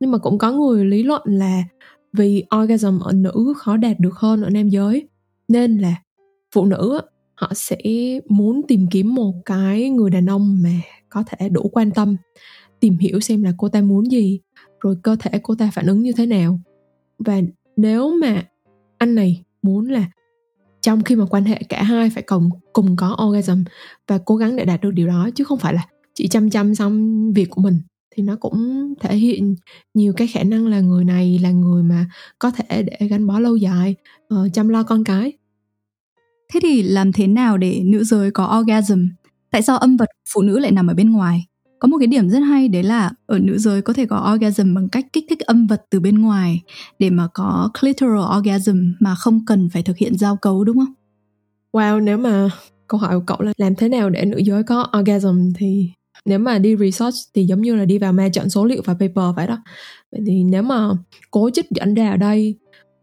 Nhưng mà cũng có người lý luận là vì orgasm ở nữ khó đạt được hơn ở nam giới nên là phụ nữ họ sẽ muốn tìm kiếm một cái người đàn ông mà có thể đủ quan tâm tìm hiểu xem là cô ta muốn gì rồi cơ thể cô ta phản ứng như thế nào? Và nếu mà anh này muốn là trong khi mà quan hệ cả hai phải cùng cùng có orgasm và cố gắng để đạt được điều đó chứ không phải là chỉ chăm chăm xong việc của mình thì nó cũng thể hiện nhiều cái khả năng là người này là người mà có thể để gắn bó lâu dài uh, chăm lo con cái. Thế thì làm thế nào để nữ giới có orgasm? Tại sao âm vật phụ nữ lại nằm ở bên ngoài? Có một cái điểm rất hay đấy là ở nữ giới có thể có orgasm bằng cách kích thích âm vật từ bên ngoài để mà có clitoral orgasm mà không cần phải thực hiện giao cấu đúng không? Wow, nếu mà câu hỏi của cậu là làm thế nào để nữ giới có orgasm thì nếu mà đi research thì giống như là đi vào ma trận số liệu và paper vậy đó. Vậy thì nếu mà cố trích dẫn ra ở đây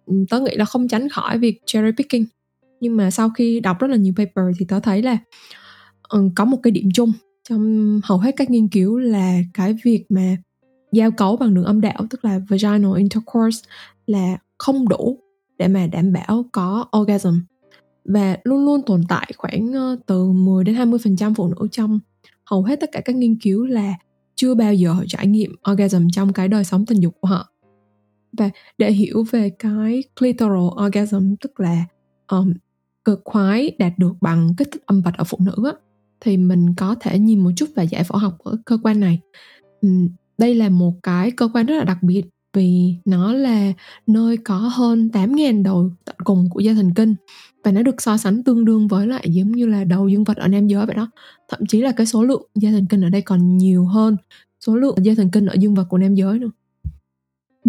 ừ, tớ nghĩ là không tránh khỏi việc cherry picking nhưng mà sau khi đọc rất là nhiều paper thì tớ thấy là ừ, có một cái điểm chung trong hầu hết các nghiên cứu là cái việc mà giao cấu bằng đường âm đạo tức là vaginal intercourse là không đủ để mà đảm bảo có orgasm và luôn luôn tồn tại khoảng ờ, từ 10 đến 20% phụ nữ trong hầu hết tất cả các nghiên cứu là chưa bao giờ trải nghiệm orgasm trong cái đời sống tình dục của họ. Và để hiểu về cái clitoral orgasm tức là um, cực khoái đạt được bằng kích thích âm vật ở phụ nữ á, thì mình có thể nhìn một chút về giải phẫu học ở cơ quan này. Đây là một cái cơ quan rất là đặc biệt vì nó là nơi có hơn 8.000 đầu tận cùng của dây thần kinh và nó được so sánh tương đương với lại giống như là đầu dương vật ở nam giới vậy đó. Thậm chí là cái số lượng dây thần kinh ở đây còn nhiều hơn số lượng dây thần kinh ở dương vật của nam giới nữa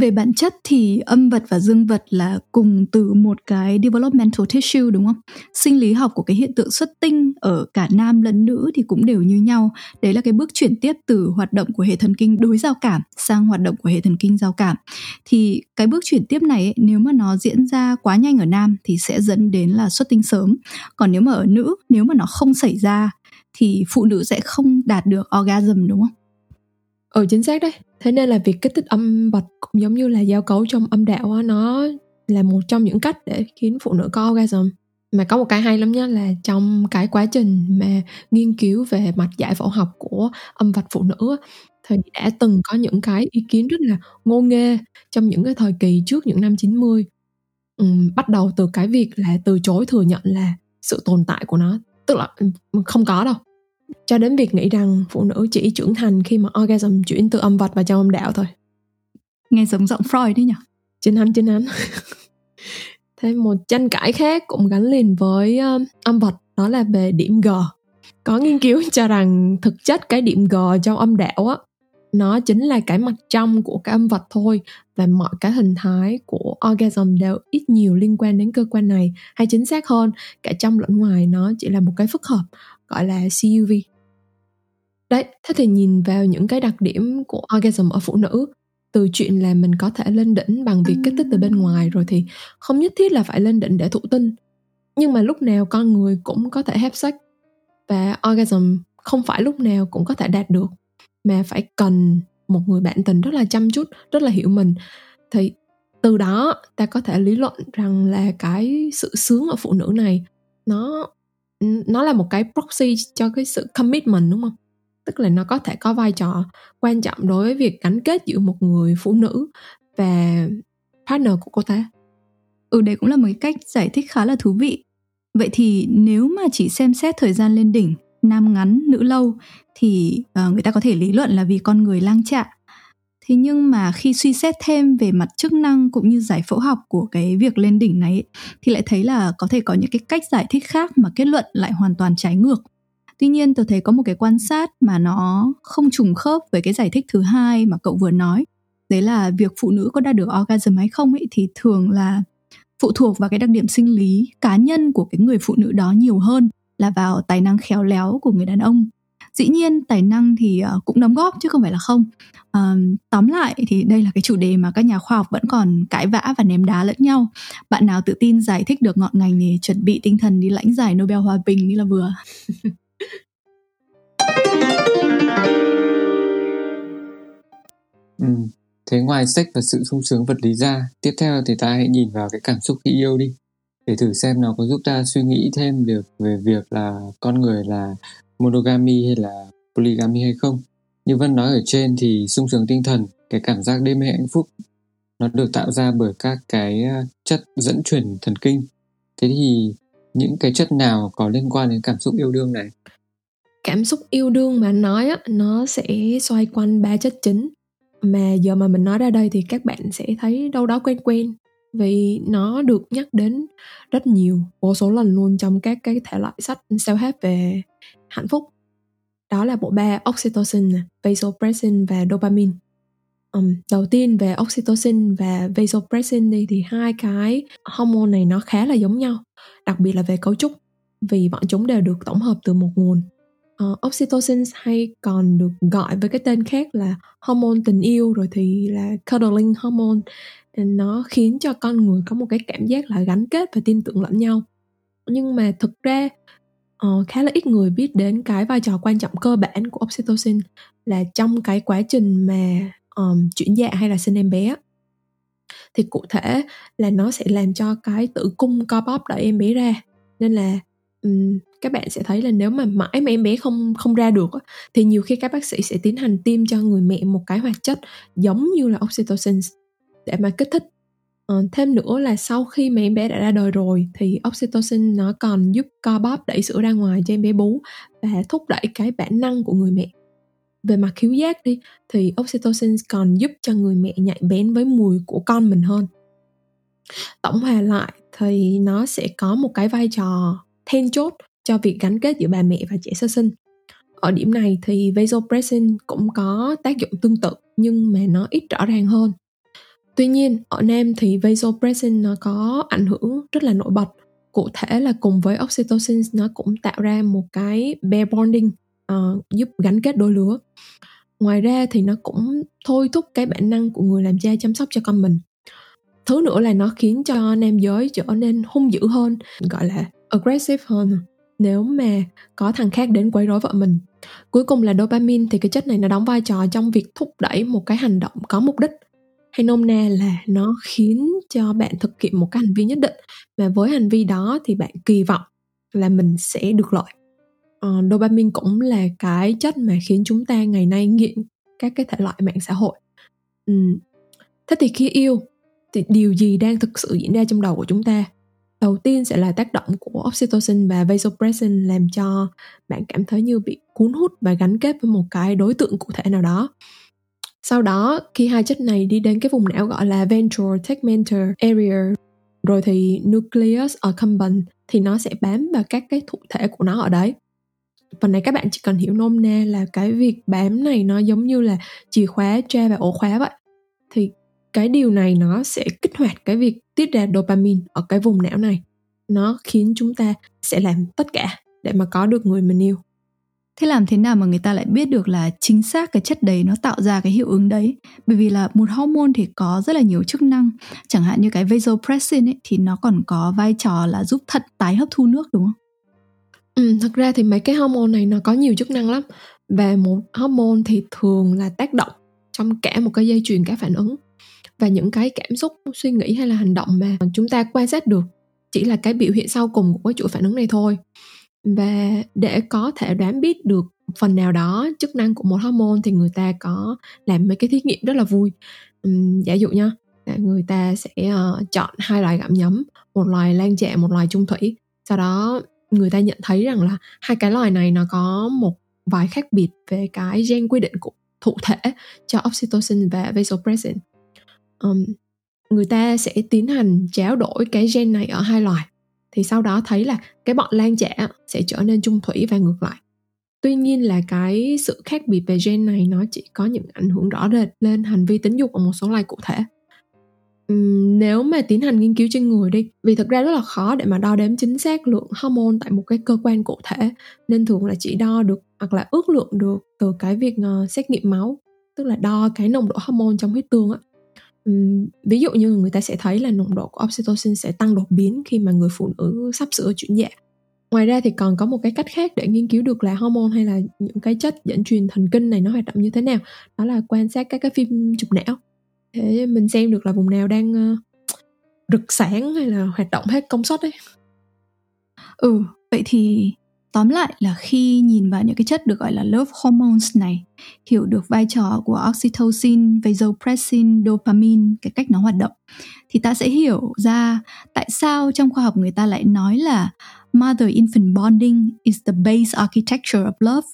về bản chất thì âm vật và dương vật là cùng từ một cái developmental tissue đúng không? Sinh lý học của cái hiện tượng xuất tinh ở cả nam lẫn nữ thì cũng đều như nhau. Đấy là cái bước chuyển tiếp từ hoạt động của hệ thần kinh đối giao cảm sang hoạt động của hệ thần kinh giao cảm. Thì cái bước chuyển tiếp này ấy, nếu mà nó diễn ra quá nhanh ở nam thì sẽ dẫn đến là xuất tinh sớm. Còn nếu mà ở nữ, nếu mà nó không xảy ra thì phụ nữ sẽ không đạt được orgasm đúng không? Ừ chính xác đấy thế nên là việc kích thích âm vật cũng giống như là giao cấu trong âm đạo á, nó là một trong những cách để khiến phụ nữ có orgasm mà có một cái hay lắm nhá là trong cái quá trình mà nghiên cứu về mặt giải phẫu học của âm vật phụ nữ thì đã từng có những cái ý kiến rất là ngô nghê trong những cái thời kỳ trước những năm 90 ừ, bắt đầu từ cái việc là từ chối thừa nhận là sự tồn tại của nó. Tức là không có đâu cho đến việc nghĩ rằng phụ nữ chỉ trưởng thành khi mà orgasm chuyển từ âm vật vào trong âm đạo thôi. Nghe giống giọng Freud đấy nhỉ? Chính hắn chính hắn thêm một tranh cãi khác cũng gắn liền với um, âm vật đó là về điểm G. Có nghiên cứu cho rằng thực chất cái điểm G trong âm đạo á nó chính là cái mặt trong của cái âm vật thôi và mọi cái hình thái của orgasm đều ít nhiều liên quan đến cơ quan này hay chính xác hơn. Cả trong lẫn ngoài nó chỉ là một cái phức hợp gọi là CUV đấy thế thì nhìn vào những cái đặc điểm của orgasm ở phụ nữ từ chuyện là mình có thể lên đỉnh bằng việc kích thích từ bên ngoài rồi thì không nhất thiết là phải lên đỉnh để thụ tinh. Nhưng mà lúc nào con người cũng có thể have sex và orgasm không phải lúc nào cũng có thể đạt được mà phải cần một người bạn tình rất là chăm chút rất là hiểu mình. Thì từ đó ta có thể lý luận rằng là cái sự sướng ở phụ nữ này nó nó là một cái proxy cho cái sự commitment đúng không? Tức là nó có thể có vai trò quan trọng đối với việc gắn kết giữa một người phụ nữ và partner của cô ta. Ừ đấy cũng là một cách giải thích khá là thú vị. Vậy thì nếu mà chỉ xem xét thời gian lên đỉnh nam ngắn nữ lâu thì uh, người ta có thể lý luận là vì con người lang trạ thế nhưng mà khi suy xét thêm về mặt chức năng cũng như giải phẫu học của cái việc lên đỉnh này thì lại thấy là có thể có những cái cách giải thích khác mà kết luận lại hoàn toàn trái ngược. Tuy nhiên tôi thấy có một cái quan sát mà nó không trùng khớp với cái giải thích thứ hai mà cậu vừa nói. Đấy là việc phụ nữ có đạt được orgasm hay không ấy thì thường là phụ thuộc vào cái đặc điểm sinh lý cá nhân của cái người phụ nữ đó nhiều hơn là vào tài năng khéo léo của người đàn ông dĩ nhiên tài năng thì ờ, cũng đóng góp chứ không phải là không. À, tóm lại thì đây là cái chủ đề mà các nhà khoa học vẫn còn cãi vã và ném đá lẫn nhau. Bạn nào tự tin giải thích được ngọn ngành thì chuẩn bị tinh thần đi lãnh giải nobel hòa bình như là vừa. Ừ. Thế ngoài sách và sự sung sướng vật lý ra, tiếp theo thì ta hãy nhìn vào cái cảm xúc khi yêu đi. Để thử xem nó có giúp ta suy nghĩ thêm được về việc là con người là monogamy hay là polygamy hay không. Như Vân nói ở trên thì sung sướng tinh thần, cái cảm giác đêm mê hạnh phúc nó được tạo ra bởi các cái à, chất dẫn truyền thần kinh. Thế thì những cái chất nào có liên quan đến cảm xúc yêu đương này? Cảm xúc yêu đương mà anh nói á, nó sẽ xoay quanh ba chất chính mà giờ mà mình nói ra đây thì các bạn sẽ thấy đâu đó quen quen vì nó được nhắc đến rất nhiều vô số lần luôn trong các cái thể loại sách self-help về hạnh phúc đó là bộ ba oxytocin, vasopressin và dopamine. Um, đầu tiên về oxytocin và vasopressin đi thì hai cái hormone này nó khá là giống nhau, đặc biệt là về cấu trúc vì bọn chúng đều được tổng hợp từ một nguồn. Uh, oxytocin hay còn được gọi với cái tên khác là hormone tình yêu rồi thì là cuddling hormone nó khiến cho con người có một cái cảm giác là gắn kết và tin tưởng lẫn nhau nhưng mà thực ra uh, khá là ít người biết đến cái vai trò quan trọng cơ bản của oxytocin là trong cái quá trình mà um, chuyển dạ hay là sinh em bé thì cụ thể là nó sẽ làm cho cái tử cung co bóp đẩy em bé ra. Nên là um, các bạn sẽ thấy là nếu mà mãi mà em bé không không ra được thì nhiều khi các bác sĩ sẽ tiến hành tiêm cho người mẹ một cái hoạt chất giống như là oxytocin để mà kích thích Ờ, thêm nữa là sau khi mà em bé đã ra đời rồi thì oxytocin nó còn giúp co bóp đẩy sữa ra ngoài cho em bé bú và thúc đẩy cái bản năng của người mẹ. Về mặt khiếu giác đi thì oxytocin còn giúp cho người mẹ nhạy bén với mùi của con mình hơn. Tổng hòa lại thì nó sẽ có một cái vai trò then chốt cho việc gắn kết giữa bà mẹ và trẻ sơ sinh. Ở điểm này thì vasopressin cũng có tác dụng tương tự nhưng mà nó ít rõ ràng hơn. Tuy nhiên, ở nam thì vasopressin nó có ảnh hưởng rất là nổi bật. Cụ thể là cùng với oxytocin nó cũng tạo ra một cái pair bonding uh, giúp gắn kết đôi lứa. Ngoài ra thì nó cũng thôi thúc cái bản năng của người làm cha chăm sóc cho con mình. Thứ nữa là nó khiến cho nam giới trở nên hung dữ hơn, gọi là aggressive hơn à. nếu mà có thằng khác đến quấy rối vợ mình. Cuối cùng là dopamine thì cái chất này nó đóng vai trò trong việc thúc đẩy một cái hành động có mục đích hay nôm na là nó khiến cho bạn thực hiện một cái hành vi nhất định. Mà với hành vi đó thì bạn kỳ vọng là mình sẽ được lợi uh, ờ, dopamine cũng là cái chất mà khiến chúng ta ngày nay nghiện các cái thể loại mạng xã hội. Uhm. thế thì khi yêu thì điều gì đang thực sự diễn ra trong đầu của chúng ta? Đầu tiên sẽ là tác động của oxytocin và vasopressin làm cho bạn cảm thấy như bị cuốn hút và gắn kết với một cái đối tượng cụ thể nào đó sau đó, khi hai chất này đi đến cái vùng não gọi là ventral tegmental area, rồi thì nucleus accumbens thì nó sẽ bám vào các cái thụ thể của nó ở đấy. Phần này các bạn chỉ cần hiểu nôm na là cái việc bám này nó giống như là chìa khóa tra và ổ khóa vậy. Thì cái điều này nó sẽ kích hoạt cái việc tiết ra dopamine ở cái vùng não này. Nó khiến chúng ta sẽ làm tất cả để mà có được người mình yêu thế làm thế nào mà người ta lại biết được là chính xác cái chất đấy nó tạo ra cái hiệu ứng đấy? Bởi vì là một hormone thì có rất là nhiều chức năng. Chẳng hạn như cái vasopressin ấy thì nó còn có vai trò là giúp thận tái hấp thu nước đúng không? Ừ, thật ra thì mấy cái hormone này nó có nhiều chức năng lắm. Và một hormone thì thường là tác động trong cả một cái dây chuyền các phản ứng. Và những cái cảm xúc suy nghĩ hay là hành động mà chúng ta quan sát được chỉ là cái biểu hiện sau cùng của chuỗi phản ứng này thôi và để có thể đoán biết được phần nào đó chức năng của một hormone thì người ta có làm mấy cái thí nghiệm rất là vui. Uhm, giả dụ nha người ta sẽ uh, chọn hai loài gặm nhấm một loài lan chạ một loài trung thủy. Sau đó người ta nhận thấy rằng là hai cái loài này nó có một vài khác biệt về cái gen quy định của thụ thể cho oxytocin và vasopressin. Um, người ta sẽ tiến hành tráo đổi cái gen này ở hai loài thì sau đó thấy là cái bọn lan trẻ sẽ trở nên trung thủy và ngược lại. Tuy nhiên là cái sự khác biệt về gen này nó chỉ có những ảnh hưởng rõ rệt lên hành vi tính dục ở một số loài cụ thể. Uhm, nếu mà tiến hành nghiên cứu trên người đi vì thực ra rất là khó để mà đo đếm chính xác lượng hormone tại một cái cơ quan cụ thể nên thường là chỉ đo được hoặc là ước lượng được từ cái việc uh, xét nghiệm máu tức là đo cái nồng độ hormone trong huyết tương á um, ví dụ như người ta sẽ thấy là nồng độ của oxytocin sẽ tăng đột biến khi mà người phụ nữ sắp sửa chuyển dạ. Ngoài ra thì còn có một cái cách khác để nghiên cứu được là hormone hay là những cái chất dẫn truyền thần kinh này nó hoạt động như thế nào đó là quan sát các cái phim chụp não. Thế mình xem được là vùng nào đang uh, rực sáng hay là hoạt động hết công suất ấy. Ừ vậy thì tóm lại là khi nhìn vào những cái chất được gọi là love hormones này, hiểu được vai trò của oxytocin, vasopressin, dopamine, cái cách nó hoạt động, thì ta sẽ hiểu ra tại sao trong khoa học người ta lại nói là mother infant bonding is the base architecture of love,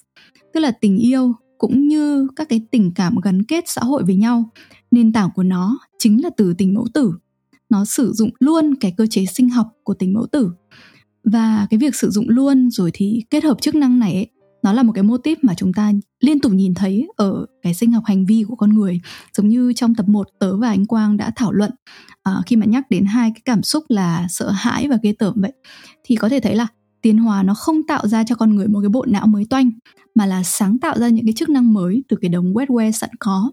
tức là tình yêu cũng như các cái tình cảm gắn kết xã hội với nhau. Nền tảng của nó chính là từ tình mẫu tử. Nó sử dụng luôn cái cơ chế sinh học của tình mẫu tử và cái việc sử dụng luôn rồi thì kết hợp chức năng này ấy, nó là một cái mô típ mà chúng ta liên tục nhìn thấy ở cái sinh học hành vi của con người. Giống như trong tập 1 tớ và anh Quang đã thảo luận à, khi mà nhắc đến hai cái cảm xúc là sợ hãi và ghê tởm vậy thì có thể thấy là tiến hóa nó không tạo ra cho con người một cái bộ não mới toanh mà là sáng tạo ra những cái chức năng mới từ cái đống wetware sẵn có.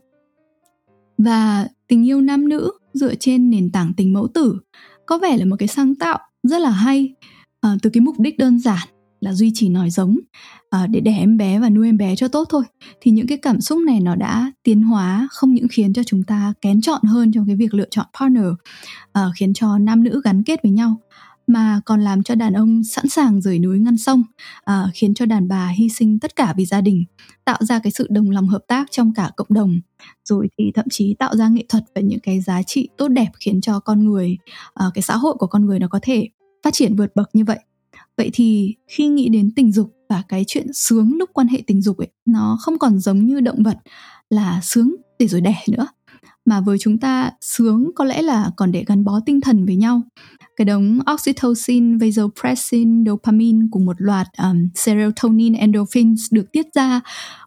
Và tình yêu nam nữ dựa trên nền tảng tình mẫu tử có vẻ là một cái sáng tạo rất là hay à, từ cái mục đích đơn giản là duy trì nòi giống à, để đẻ em bé và nuôi em bé cho tốt thôi. Thì những cái cảm xúc này nó đã tiến hóa không những khiến cho chúng ta kén chọn hơn trong cái việc lựa chọn partner à, khiến cho nam nữ gắn kết với nhau mà còn làm cho đàn ông sẵn sàng rời núi ngăn sông à, khiến cho đàn bà hy sinh tất cả vì gia đình tạo ra cái sự đồng lòng hợp tác trong cả cộng đồng. Rồi thì thậm chí tạo ra nghệ thuật và những cái giá trị tốt đẹp khiến cho con người à, cái xã hội của con người nó có thể phát triển vượt bậc như vậy. Vậy thì khi nghĩ đến tình dục và cái chuyện sướng lúc quan hệ tình dục ấy nó không còn giống như động vật là sướng để rồi đẻ nữa. Mà với chúng ta sướng có lẽ là còn để gắn bó tinh thần với nhau. Cái đống oxytocin, vasopressin, dopamine cùng một loạt um, serotonin, endorphins được tiết ra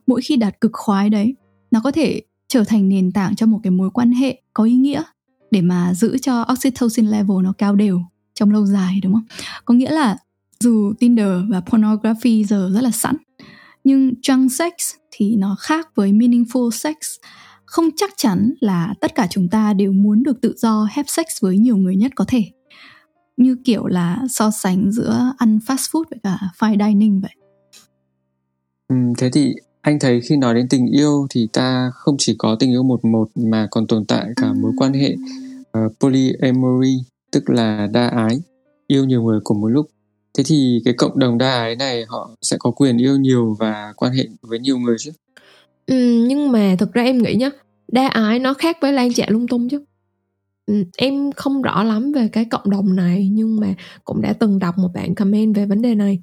mỗi khi đạt cực khoái đấy nó có thể trở thành nền tảng cho một cái mối quan hệ có ý nghĩa để mà giữ cho oxytocin level nó cao đều trong lâu dài đúng không? Có nghĩa là dù Tinder và pornography giờ rất là sẵn nhưng junk sex thì nó khác với meaningful sex. Không chắc chắn là tất cả chúng ta đều muốn được tự do have sex với nhiều người nhất có thể. Như kiểu là so sánh giữa ăn fast food với cả fine dining vậy. Ừ, thế thì anh thấy khi nói đến tình yêu thì ta không chỉ có tình yêu một một mà còn tồn tại cả mối quan hệ uh, polyamory tức là đa ái yêu nhiều người cùng một lúc. Thế thì cái cộng đồng đa ái này họ sẽ có quyền yêu nhiều và quan hệ với nhiều người chứ? Ừ, nhưng mà thực ra em nghĩ nhá đa ái nó khác với lan trạ lung tung chứ. Ừ, em không rõ lắm về cái cộng đồng này nhưng mà cũng đã từng đọc một bạn comment về vấn đề này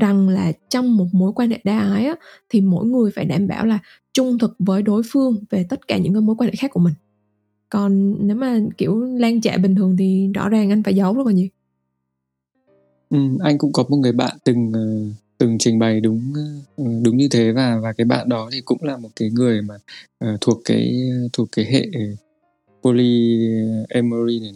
rằng là trong một mối quan hệ đa ái á, thì mỗi người phải đảm bảo là trung thực với đối phương về tất cả những cái mối quan hệ khác của mình còn nếu mà kiểu lan trạ bình thường thì rõ ràng anh phải giấu rất là nhiều. Ừ, anh cũng có một người bạn từng ờ, từng trình bày đúng ờ, đúng như thế và và cái bạn đó thì cũng là một cái người mà uh, thuộc cái thuộc cái hệ polyamory này.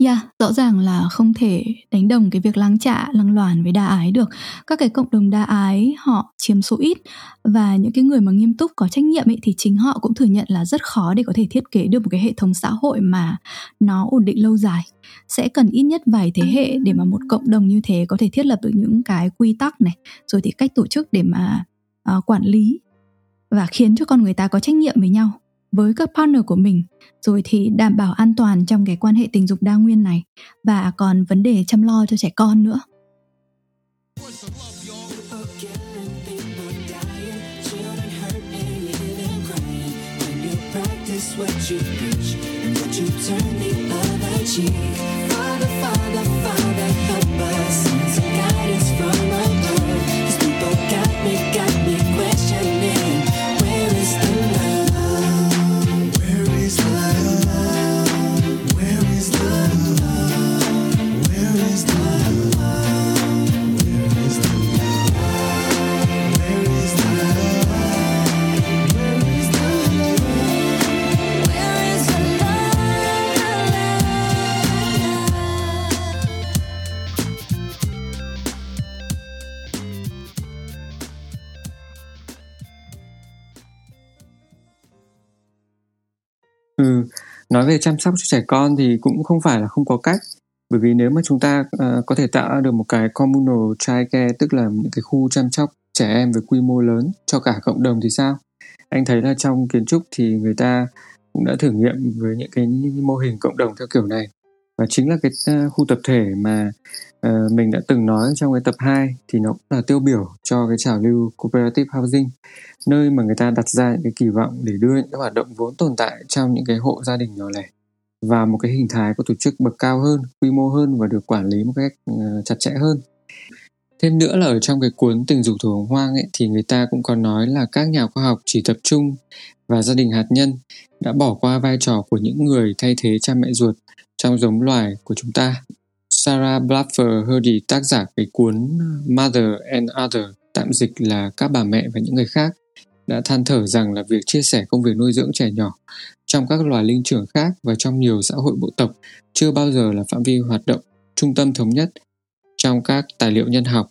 Yeah, rõ ràng là không thể đánh đồng cái việc lắng trả, lăng loàn với đa ái được. Các cái cộng đồng đa ái họ chiếm số ít và những cái người mà nghiêm túc có trách nhiệm ấy thì chính họ cũng thừa nhận là rất khó để có thể thiết kế được một cái hệ thống xã hội mà nó ổn định lâu dài. Sẽ cần ít nhất vài thế hệ để mà một cộng đồng như thế có thể thiết lập được những cái quy tắc này, rồi thì cách tổ chức để mà uh, quản lý và khiến cho con người ta có trách nhiệm với nhau với các partner của mình, rồi thì đảm bảo an toàn trong cái quan hệ tình dục đa nguyên này và còn vấn đề chăm lo cho trẻ con nữa what you preach and what you turn the other cheek. Nói về chăm sóc cho trẻ con thì cũng không phải là không có cách. Bởi vì nếu mà chúng ta uh, có thể tạo được một cái communal childcare tức là những cái khu chăm sóc trẻ em với quy mô lớn cho cả cộng đồng thì sao? Anh thấy là trong kiến trúc thì người ta cũng đã thử nghiệm với những cái mô hình cộng đồng theo kiểu này. Và chính là cái uh, khu tập thể mà uh, mình đã từng nói trong cái tập 2 thì nó cũng là tiêu biểu cho cái trào lưu cooperative housing nơi mà người ta đặt ra những cái kỳ vọng để đưa những cái hoạt động vốn tồn tại trong những cái hộ gia đình nhỏ lẻ và một cái hình thái có tổ chức bậc cao hơn, quy mô hơn và được quản lý một cách uh, chặt chẽ hơn. Thêm nữa là ở trong cái cuốn Tình dục thủ hoang ấy thì người ta cũng có nói là các nhà khoa học chỉ tập trung và gia đình hạt nhân đã bỏ qua vai trò của những người thay thế cha mẹ ruột trong giống loài của chúng ta. Sarah Blaffer Hardy, tác giả cái cuốn Mother and Other, tạm dịch là các bà mẹ và những người khác, đã than thở rằng là việc chia sẻ công việc nuôi dưỡng trẻ nhỏ trong các loài linh trưởng khác và trong nhiều xã hội bộ tộc chưa bao giờ là phạm vi hoạt động trung tâm thống nhất trong các tài liệu nhân học.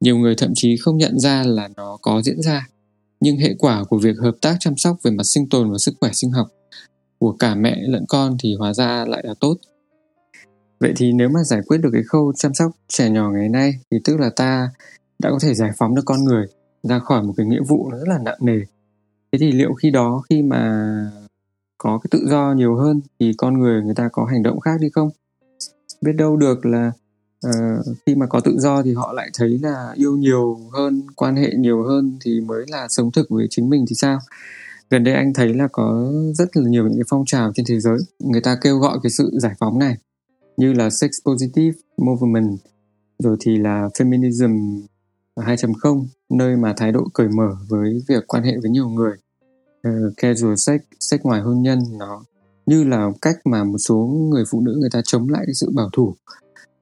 Nhiều người thậm chí không nhận ra là nó có diễn ra. Nhưng hệ quả của việc hợp tác chăm sóc về mặt sinh tồn và sức khỏe sinh học của cả mẹ lẫn con thì hóa ra lại là tốt. Vậy thì nếu mà giải quyết được cái khâu chăm sóc trẻ nhỏ ngày nay thì tức là ta đã có thể giải phóng được con người ra khỏi một cái nghĩa vụ rất là nặng nề. Thế thì liệu khi đó khi mà có cái tự do nhiều hơn thì con người người ta có hành động khác đi không? Biết đâu được là uh, khi mà có tự do thì họ lại thấy là yêu nhiều hơn, quan hệ nhiều hơn thì mới là sống thực với chính mình thì sao? gần đây anh thấy là có rất là nhiều những cái phong trào trên thế giới người ta kêu gọi cái sự giải phóng này như là sex positive movement rồi thì là feminism 2.0 nơi mà thái độ cởi mở với việc quan hệ với nhiều người uh, casual sex sex ngoài hôn nhân nó như là cách mà một số người phụ nữ người ta chống lại cái sự bảo thủ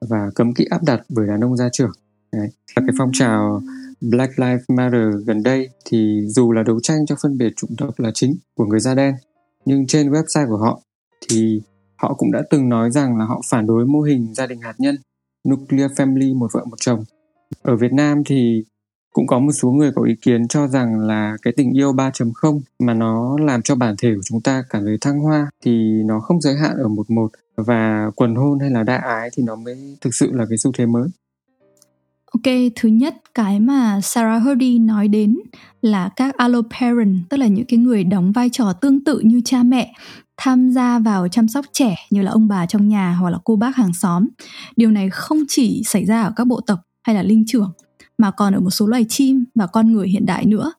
và cấm kỵ áp đặt bởi đàn ông gia trưởng Đấy. và cái phong trào Black Lives Matter gần đây thì dù là đấu tranh cho phân biệt chủng tộc là chính của người da đen nhưng trên website của họ thì họ cũng đã từng nói rằng là họ phản đối mô hình gia đình hạt nhân nuclear family một vợ một chồng ở Việt Nam thì cũng có một số người có ý kiến cho rằng là cái tình yêu 3.0 mà nó làm cho bản thể của chúng ta cảm thấy thăng hoa thì nó không giới hạn ở một một và quần hôn hay là đa ái thì nó mới thực sự là cái xu thế mới. Ok, thứ nhất cái mà Sarah Hardy nói đến là các alloparent, tức là những cái người đóng vai trò tương tự như cha mẹ tham gia vào chăm sóc trẻ như là ông bà trong nhà hoặc là cô bác hàng xóm. Điều này không chỉ xảy ra ở các bộ tộc hay là linh trưởng mà còn ở một số loài chim và con người hiện đại nữa.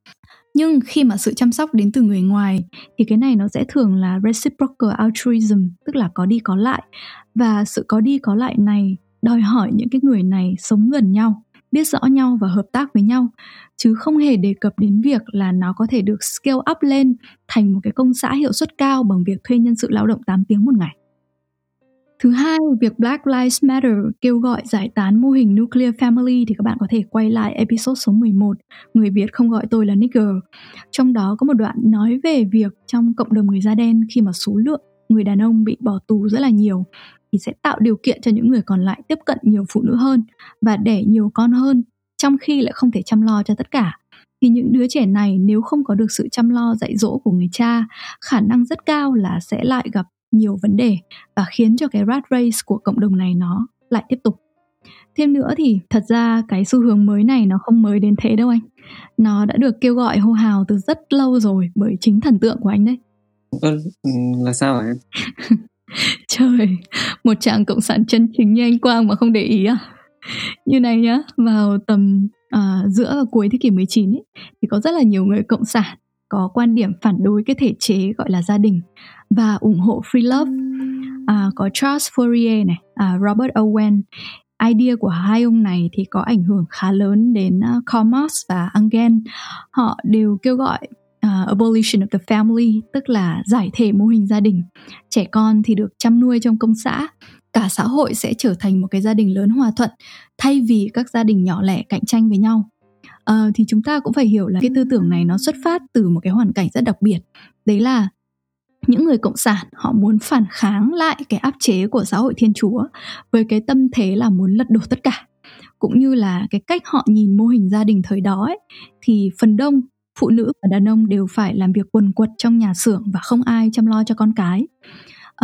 Nhưng khi mà sự chăm sóc đến từ người ngoài thì cái này nó sẽ thường là reciprocal altruism, tức là có đi có lại. Và sự có đi có lại này đòi hỏi những cái người này sống gần nhau biết rõ nhau và hợp tác với nhau chứ không hề đề cập đến việc là nó có thể được scale up lên thành một cái công xã hiệu suất cao bằng việc thuê nhân sự lao động 8 tiếng một ngày. Thứ hai, việc Black Lives Matter kêu gọi giải tán mô hình Nuclear Family thì các bạn có thể quay lại episode số 11, Người Việt không gọi tôi là nigger. Trong đó có một đoạn nói về việc trong cộng đồng người da đen khi mà số lượng người đàn ông bị bỏ tù rất là nhiều thì sẽ tạo điều kiện cho những người còn lại tiếp cận nhiều phụ nữ hơn và đẻ nhiều con hơn trong khi lại không thể chăm lo cho tất cả. Thì những đứa trẻ này nếu không có được sự chăm lo dạy dỗ của người cha khả năng rất cao là sẽ lại gặp nhiều vấn đề và khiến cho cái rat race của cộng đồng này nó lại tiếp tục. Thêm nữa thì thật ra cái xu hướng mới này nó không mới đến thế đâu anh. Nó đã được kêu gọi hô hào từ rất lâu rồi bởi chính thần tượng của anh đấy. Ừ, là sao hả em trời một chàng cộng sản chân chính như anh Quang mà không để ý à? Như này nhá vào tầm à, giữa và cuối thế kỷ 19 ấy, thì có rất là nhiều người cộng sản có quan điểm phản đối cái thể chế gọi là gia đình và ủng hộ free love. À, có Charles Fourier này à, Robert Owen. Idea của hai ông này thì có ảnh hưởng khá lớn đến à, uh, Karl và Engels họ đều kêu gọi uh, abolition of the family tức là giải thể mô hình gia đình. Trẻ con thì được chăm nuôi trong công xã. Cả xã hội sẽ trở thành một cái gia đình lớn hòa thuận thay vì các gia đình nhỏ lẻ cạnh tranh với nhau. Uh, thì chúng ta cũng phải hiểu là cái tư tưởng này nó xuất phát từ một cái hoàn cảnh rất đặc biệt. Đấy là những người cộng sản họ muốn phản kháng lại cái áp chế của xã hội thiên chúa với cái tâm thế là muốn lật đổ tất cả. Cũng như là cái cách họ nhìn mô hình gia đình thời đó ấy, thì phần đông phụ nữ và đàn ông đều phải làm việc quần quật trong nhà xưởng và không ai chăm lo cho con cái.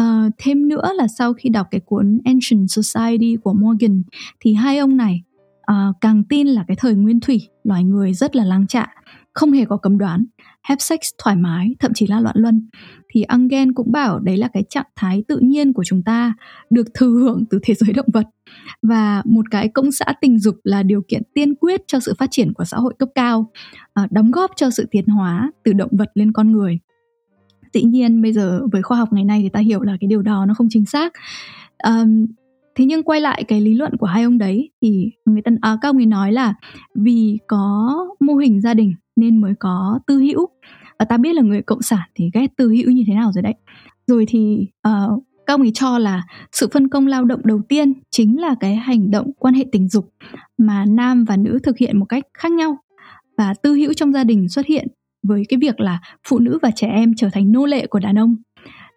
Uh, thêm nữa là sau khi đọc cái cuốn Ancient Society của Morgan thì hai ông này uh, càng tin là cái thời nguyên thủy loài người rất là lang trạ không hề có cấm đoán have sex thoải mái thậm chí là loạn luân. Thì Engel cũng bảo đấy là cái trạng thái tự nhiên của chúng ta được thừa hưởng từ thế giới động vật. Và một cái công xã tình dục là điều kiện tiên quyết cho sự phát triển của xã hội cấp cao à, đóng góp cho sự tiến hóa từ động vật lên con người. Dĩ nhiên bây giờ với khoa học ngày nay thì ta hiểu là cái điều đó nó không chính xác. Um, thế nhưng quay lại cái lý luận của hai ông đấy thì người ta à, các ông ấy nói là vì có mô hình gia đình nên mới có tư hữu. Và ta biết là người cộng sản thì ghét tư hữu như thế nào rồi đấy. Rồi thì uh, các ông ấy cho là sự phân công lao động đầu tiên chính là cái hành động quan hệ tình dục mà nam và nữ thực hiện một cách khác nhau. Và tư hữu trong gia đình xuất hiện với cái việc là phụ nữ và trẻ em trở thành nô lệ của đàn ông.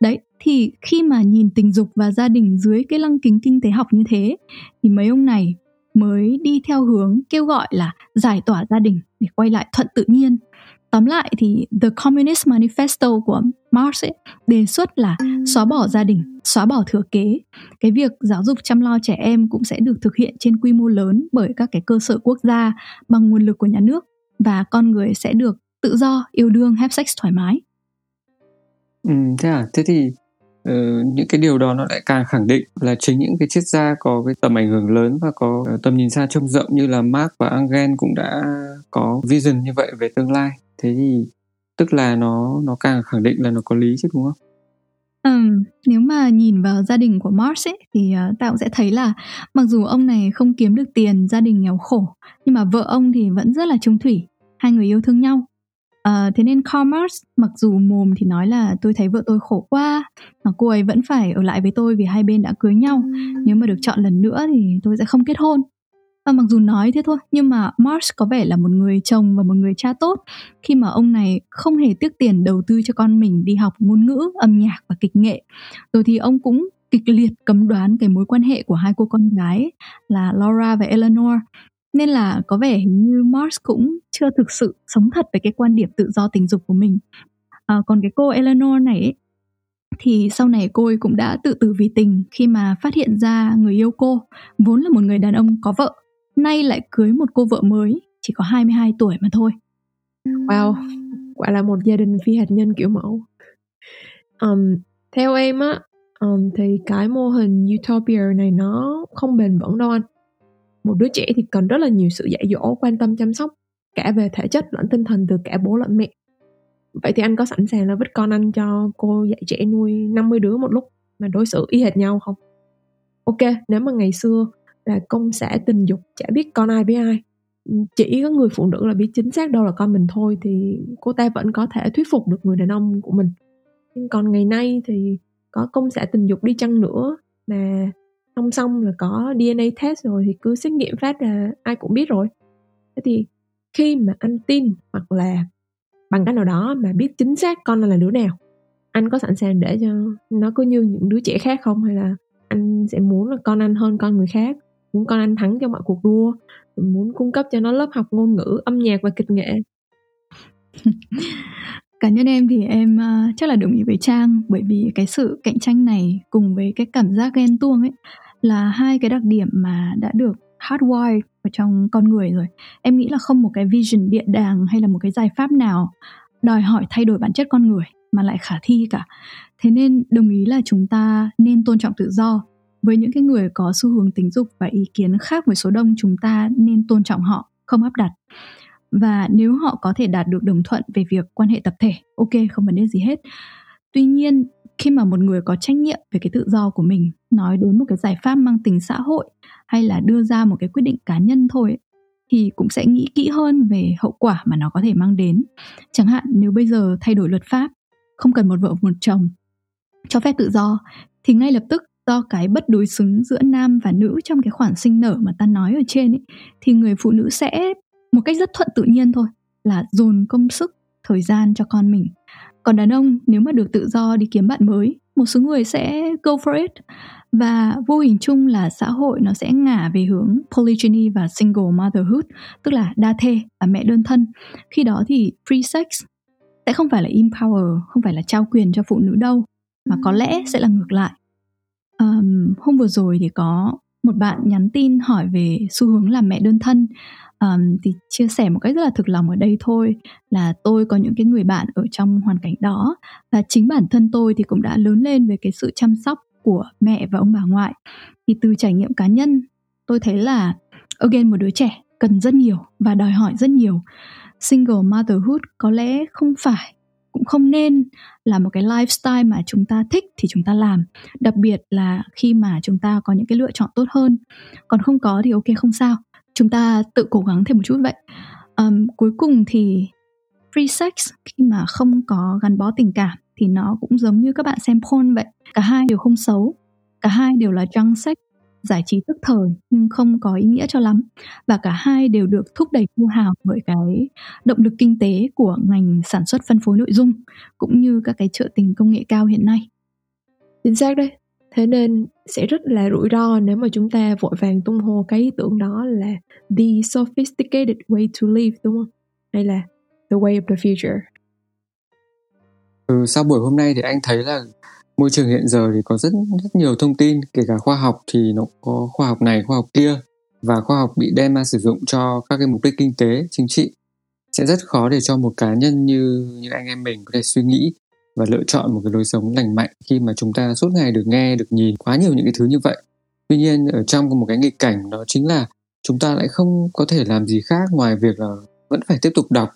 Đấy thì khi mà nhìn tình dục và gia đình dưới cái lăng kính kinh tế học như thế thì mấy ông này mới đi theo hướng kêu gọi là giải tỏa gia đình để quay lại thuận tự nhiên tóm lại thì The Communist Manifesto của Marx ấy, đề xuất là xóa bỏ gia đình, xóa bỏ thừa kế. Cái việc giáo dục chăm lo trẻ em cũng sẽ được thực hiện trên quy mô lớn bởi các cái cơ sở quốc gia bằng nguồn lực của nhà nước và con người sẽ được tự do, yêu đương, have sex thoải mái. Ừ, thế à? Thế thì Ờ, những cái điều đó nó lại càng khẳng định là chính những cái triết gia có cái tầm ảnh hưởng lớn và có ờ, tầm nhìn xa trông rộng như là Marx và Engels cũng đã có vision như vậy về tương lai. Thế thì tức là nó nó càng khẳng định là nó có lý chứ đúng không? Ừ, nếu mà nhìn vào gia đình của Marx ấy, thì ờ, uh, ta cũng sẽ thấy là mặc dù ông này không kiếm được tiền, gia đình nghèo khổ, nhưng mà vợ ông thì vẫn rất là trung thủy, hai người yêu thương nhau À, thế nên Karl Marx mặc dù mồm thì nói là tôi thấy vợ tôi khổ quá mà cô ấy vẫn phải ở lại với tôi vì hai bên đã cưới nhau. Nếu mà được chọn lần nữa thì tôi sẽ không kết hôn. Và mặc dù nói thế thôi nhưng mà Marx có vẻ là một người chồng và một người cha tốt. Khi mà ông này không hề tiếc tiền đầu tư cho con mình đi học ngôn ngữ âm nhạc và kịch nghệ rồi thì ông cũng kịch liệt cấm đoán cái mối quan hệ của hai cô con gái là Laura và Eleanor nên là có vẻ hình như Mars cũng chưa thực sự sống thật về cái quan điểm tự do tình dục của mình. À, còn cái cô Eleanor này ấy, thì sau này cô ấy cũng đã tự tử vì tình khi mà phát hiện ra người yêu cô vốn là một người đàn ông có vợ. Nay lại cưới một cô vợ mới chỉ có 22 tuổi mà thôi. Wow quả là một gia đình phi hạt nhân kiểu mẫu. Um, theo em á um, thì cái mô hình utopia này nó không bền vững đâu anh một đứa trẻ thì cần rất là nhiều sự dạy dỗ, quan tâm, chăm sóc, cả về thể chất lẫn tinh thần từ cả bố lẫn mẹ. Vậy thì anh có sẵn sàng là vứt con anh cho cô dạy trẻ nuôi 50 đứa một lúc mà đối xử y hệt nhau không? Ok, nếu mà ngày xưa là công xã tình dục chả biết con ai với ai, chỉ có người phụ nữ là biết chính xác đâu là con mình thôi thì cô ta vẫn có thể thuyết phục được người đàn ông của mình. Nhưng còn ngày nay thì có công xã tình dục đi chăng nữa mà song song là có DNA test rồi thì cứ xét nghiệm phát là ai cũng biết rồi. Thế thì khi mà anh tin hoặc là bằng cách nào đó mà biết chính xác con là đứa nào anh có sẵn sàng để cho nó cứ như những đứa trẻ khác không? Hay là anh sẽ muốn là con anh hơn con người khác? Muốn con anh thắng trong mọi cuộc đua? Muốn cung cấp cho nó lớp học ngôn ngữ âm nhạc và kịch nghệ? Cá nhân em thì em uh, chắc là đồng ý với trang bởi vì cái sự cạnh tranh này cùng với cái cảm giác ghen tuông ấy là hai cái đặc điểm mà đã được hardwire ở trong con người rồi. Em nghĩ là không một cái vision điện đàng hay là một cái giải pháp nào đòi hỏi thay đổi bản chất con người mà lại khả thi cả. Thế nên đồng ý là chúng ta nên tôn trọng tự do. Với những cái người có xu hướng tính dục và ý kiến khác với số đông, chúng ta nên tôn trọng họ, không áp đặt. Và nếu họ có thể đạt được đồng thuận về việc quan hệ tập thể, ok, không vấn đề gì hết. Tuy nhiên khi mà một người có trách nhiệm về cái tự do của mình nói đến một cái giải pháp mang tính xã hội hay là đưa ra một cái quyết định cá nhân thôi thì cũng sẽ nghĩ kỹ hơn về hậu quả mà nó có thể mang đến. Chẳng hạn nếu bây giờ thay đổi luật pháp không cần một vợ một chồng cho phép tự do thì ngay lập tức do cái bất đối xứng giữa nam và nữ trong cái khoản sinh nở mà ta nói ở trên ấy, thì người phụ nữ sẽ một cách rất thuận tự nhiên thôi là dồn công sức thời gian cho con mình còn đàn ông nếu mà được tự do đi kiếm bạn mới một số người sẽ go for it. Và vô hình chung là xã hội nó sẽ ngả về hướng polygyny và single motherhood tức là đa thê và mẹ đơn thân. Khi đó thì free sex sẽ không phải là empower không phải là trao quyền cho phụ nữ đâu mà có lẽ sẽ là ngược lại. Um, hôm vừa rồi thì có một bạn nhắn tin hỏi về xu hướng làm mẹ đơn thân um, thì chia sẻ một cách rất là thực lòng ở đây thôi là tôi có những cái người bạn ở trong hoàn cảnh đó và chính bản thân tôi thì cũng đã lớn lên về cái sự chăm sóc của mẹ và ông bà ngoại. Thì từ trải nghiệm cá nhân tôi thấy là again một đứa trẻ cần rất nhiều và đòi hỏi rất nhiều. Single motherhood có lẽ không phải cũng không nên là một cái lifestyle mà chúng ta thích thì chúng ta làm. Đặc biệt là khi mà chúng ta có những cái lựa chọn tốt hơn. Còn không có thì ok không sao chúng ta tự cố gắng thêm một chút vậy. Um, cuối cùng thì free sex khi mà không có gắn bó tình cảm thì nó cũng giống như các bạn xem porn vậy. Cả hai đều không xấu cả hai đều là junk sex giải trí tức thời nhưng không có ý nghĩa cho lắm. Và cả hai đều được thúc đẩy thu hào bởi cái động lực kinh tế của ngành sản xuất phân phối nội dung cũng như các cái trợ tình công nghệ cao hiện nay. Chính xác đấy. Thế nên sẽ rất là rủi ro nếu mà chúng ta vội vàng tung hô cái ý tưởng đó là the sophisticated way to live đúng không? Hay là the way of the future? Ừ, sau buổi hôm nay thì anh thấy là môi trường hiện giờ thì có rất rất nhiều thông tin kể cả khoa học thì nó có khoa học này khoa học kia và khoa học bị đem ra sử dụng cho các cái mục đích kinh tế chính trị. Sẽ rất khó để cho một cá nhân như như anh em mình có thể suy nghĩ và lựa chọn một cái lối sống lành mạnh khi mà chúng ta suốt ngày được nghe, được nhìn quá nhiều những cái thứ như vậy. Tuy nhiên, ở trong một cái nghịch cảnh đó chính là chúng ta lại không có thể làm gì khác ngoài việc là vẫn phải tiếp tục đọc,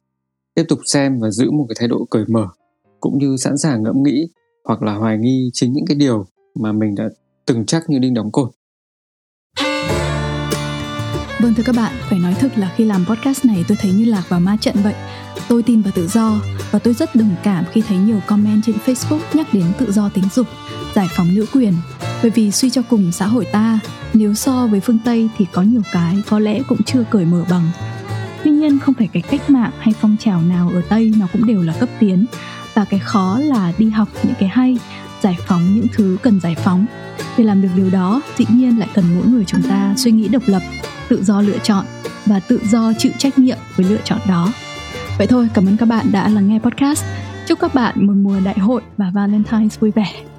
tiếp tục xem và giữ một cái thái độ cởi mở, cũng như sẵn sàng ngẫm nghĩ hoặc là hoài nghi chính những cái điều mà mình đã từng chắc như đinh đóng cột. Vâng thưa các bạn, phải nói thực là khi làm podcast này tôi thấy như lạc vào ma trận vậy. Tôi tin vào tự do và tôi rất đồng cảm khi thấy nhiều comment trên Facebook nhắc đến tự do tính dục, giải phóng nữ quyền. Bởi vì suy cho cùng xã hội ta, nếu so với phương Tây thì có nhiều cái có lẽ cũng chưa cởi mở bằng. Tuy nhiên không phải cái cách mạng hay phong trào nào ở Tây nó cũng đều là cấp tiến và cái khó là đi học những cái hay, giải phóng những thứ cần giải phóng. Để làm được điều đó, dĩ nhiên lại cần mỗi người chúng ta suy nghĩ độc lập tự do lựa chọn và tự do chịu trách nhiệm với lựa chọn đó. Vậy thôi, cảm ơn các bạn đã lắng nghe podcast. Chúc các bạn một mùa đại hội và Valentine's vui vẻ.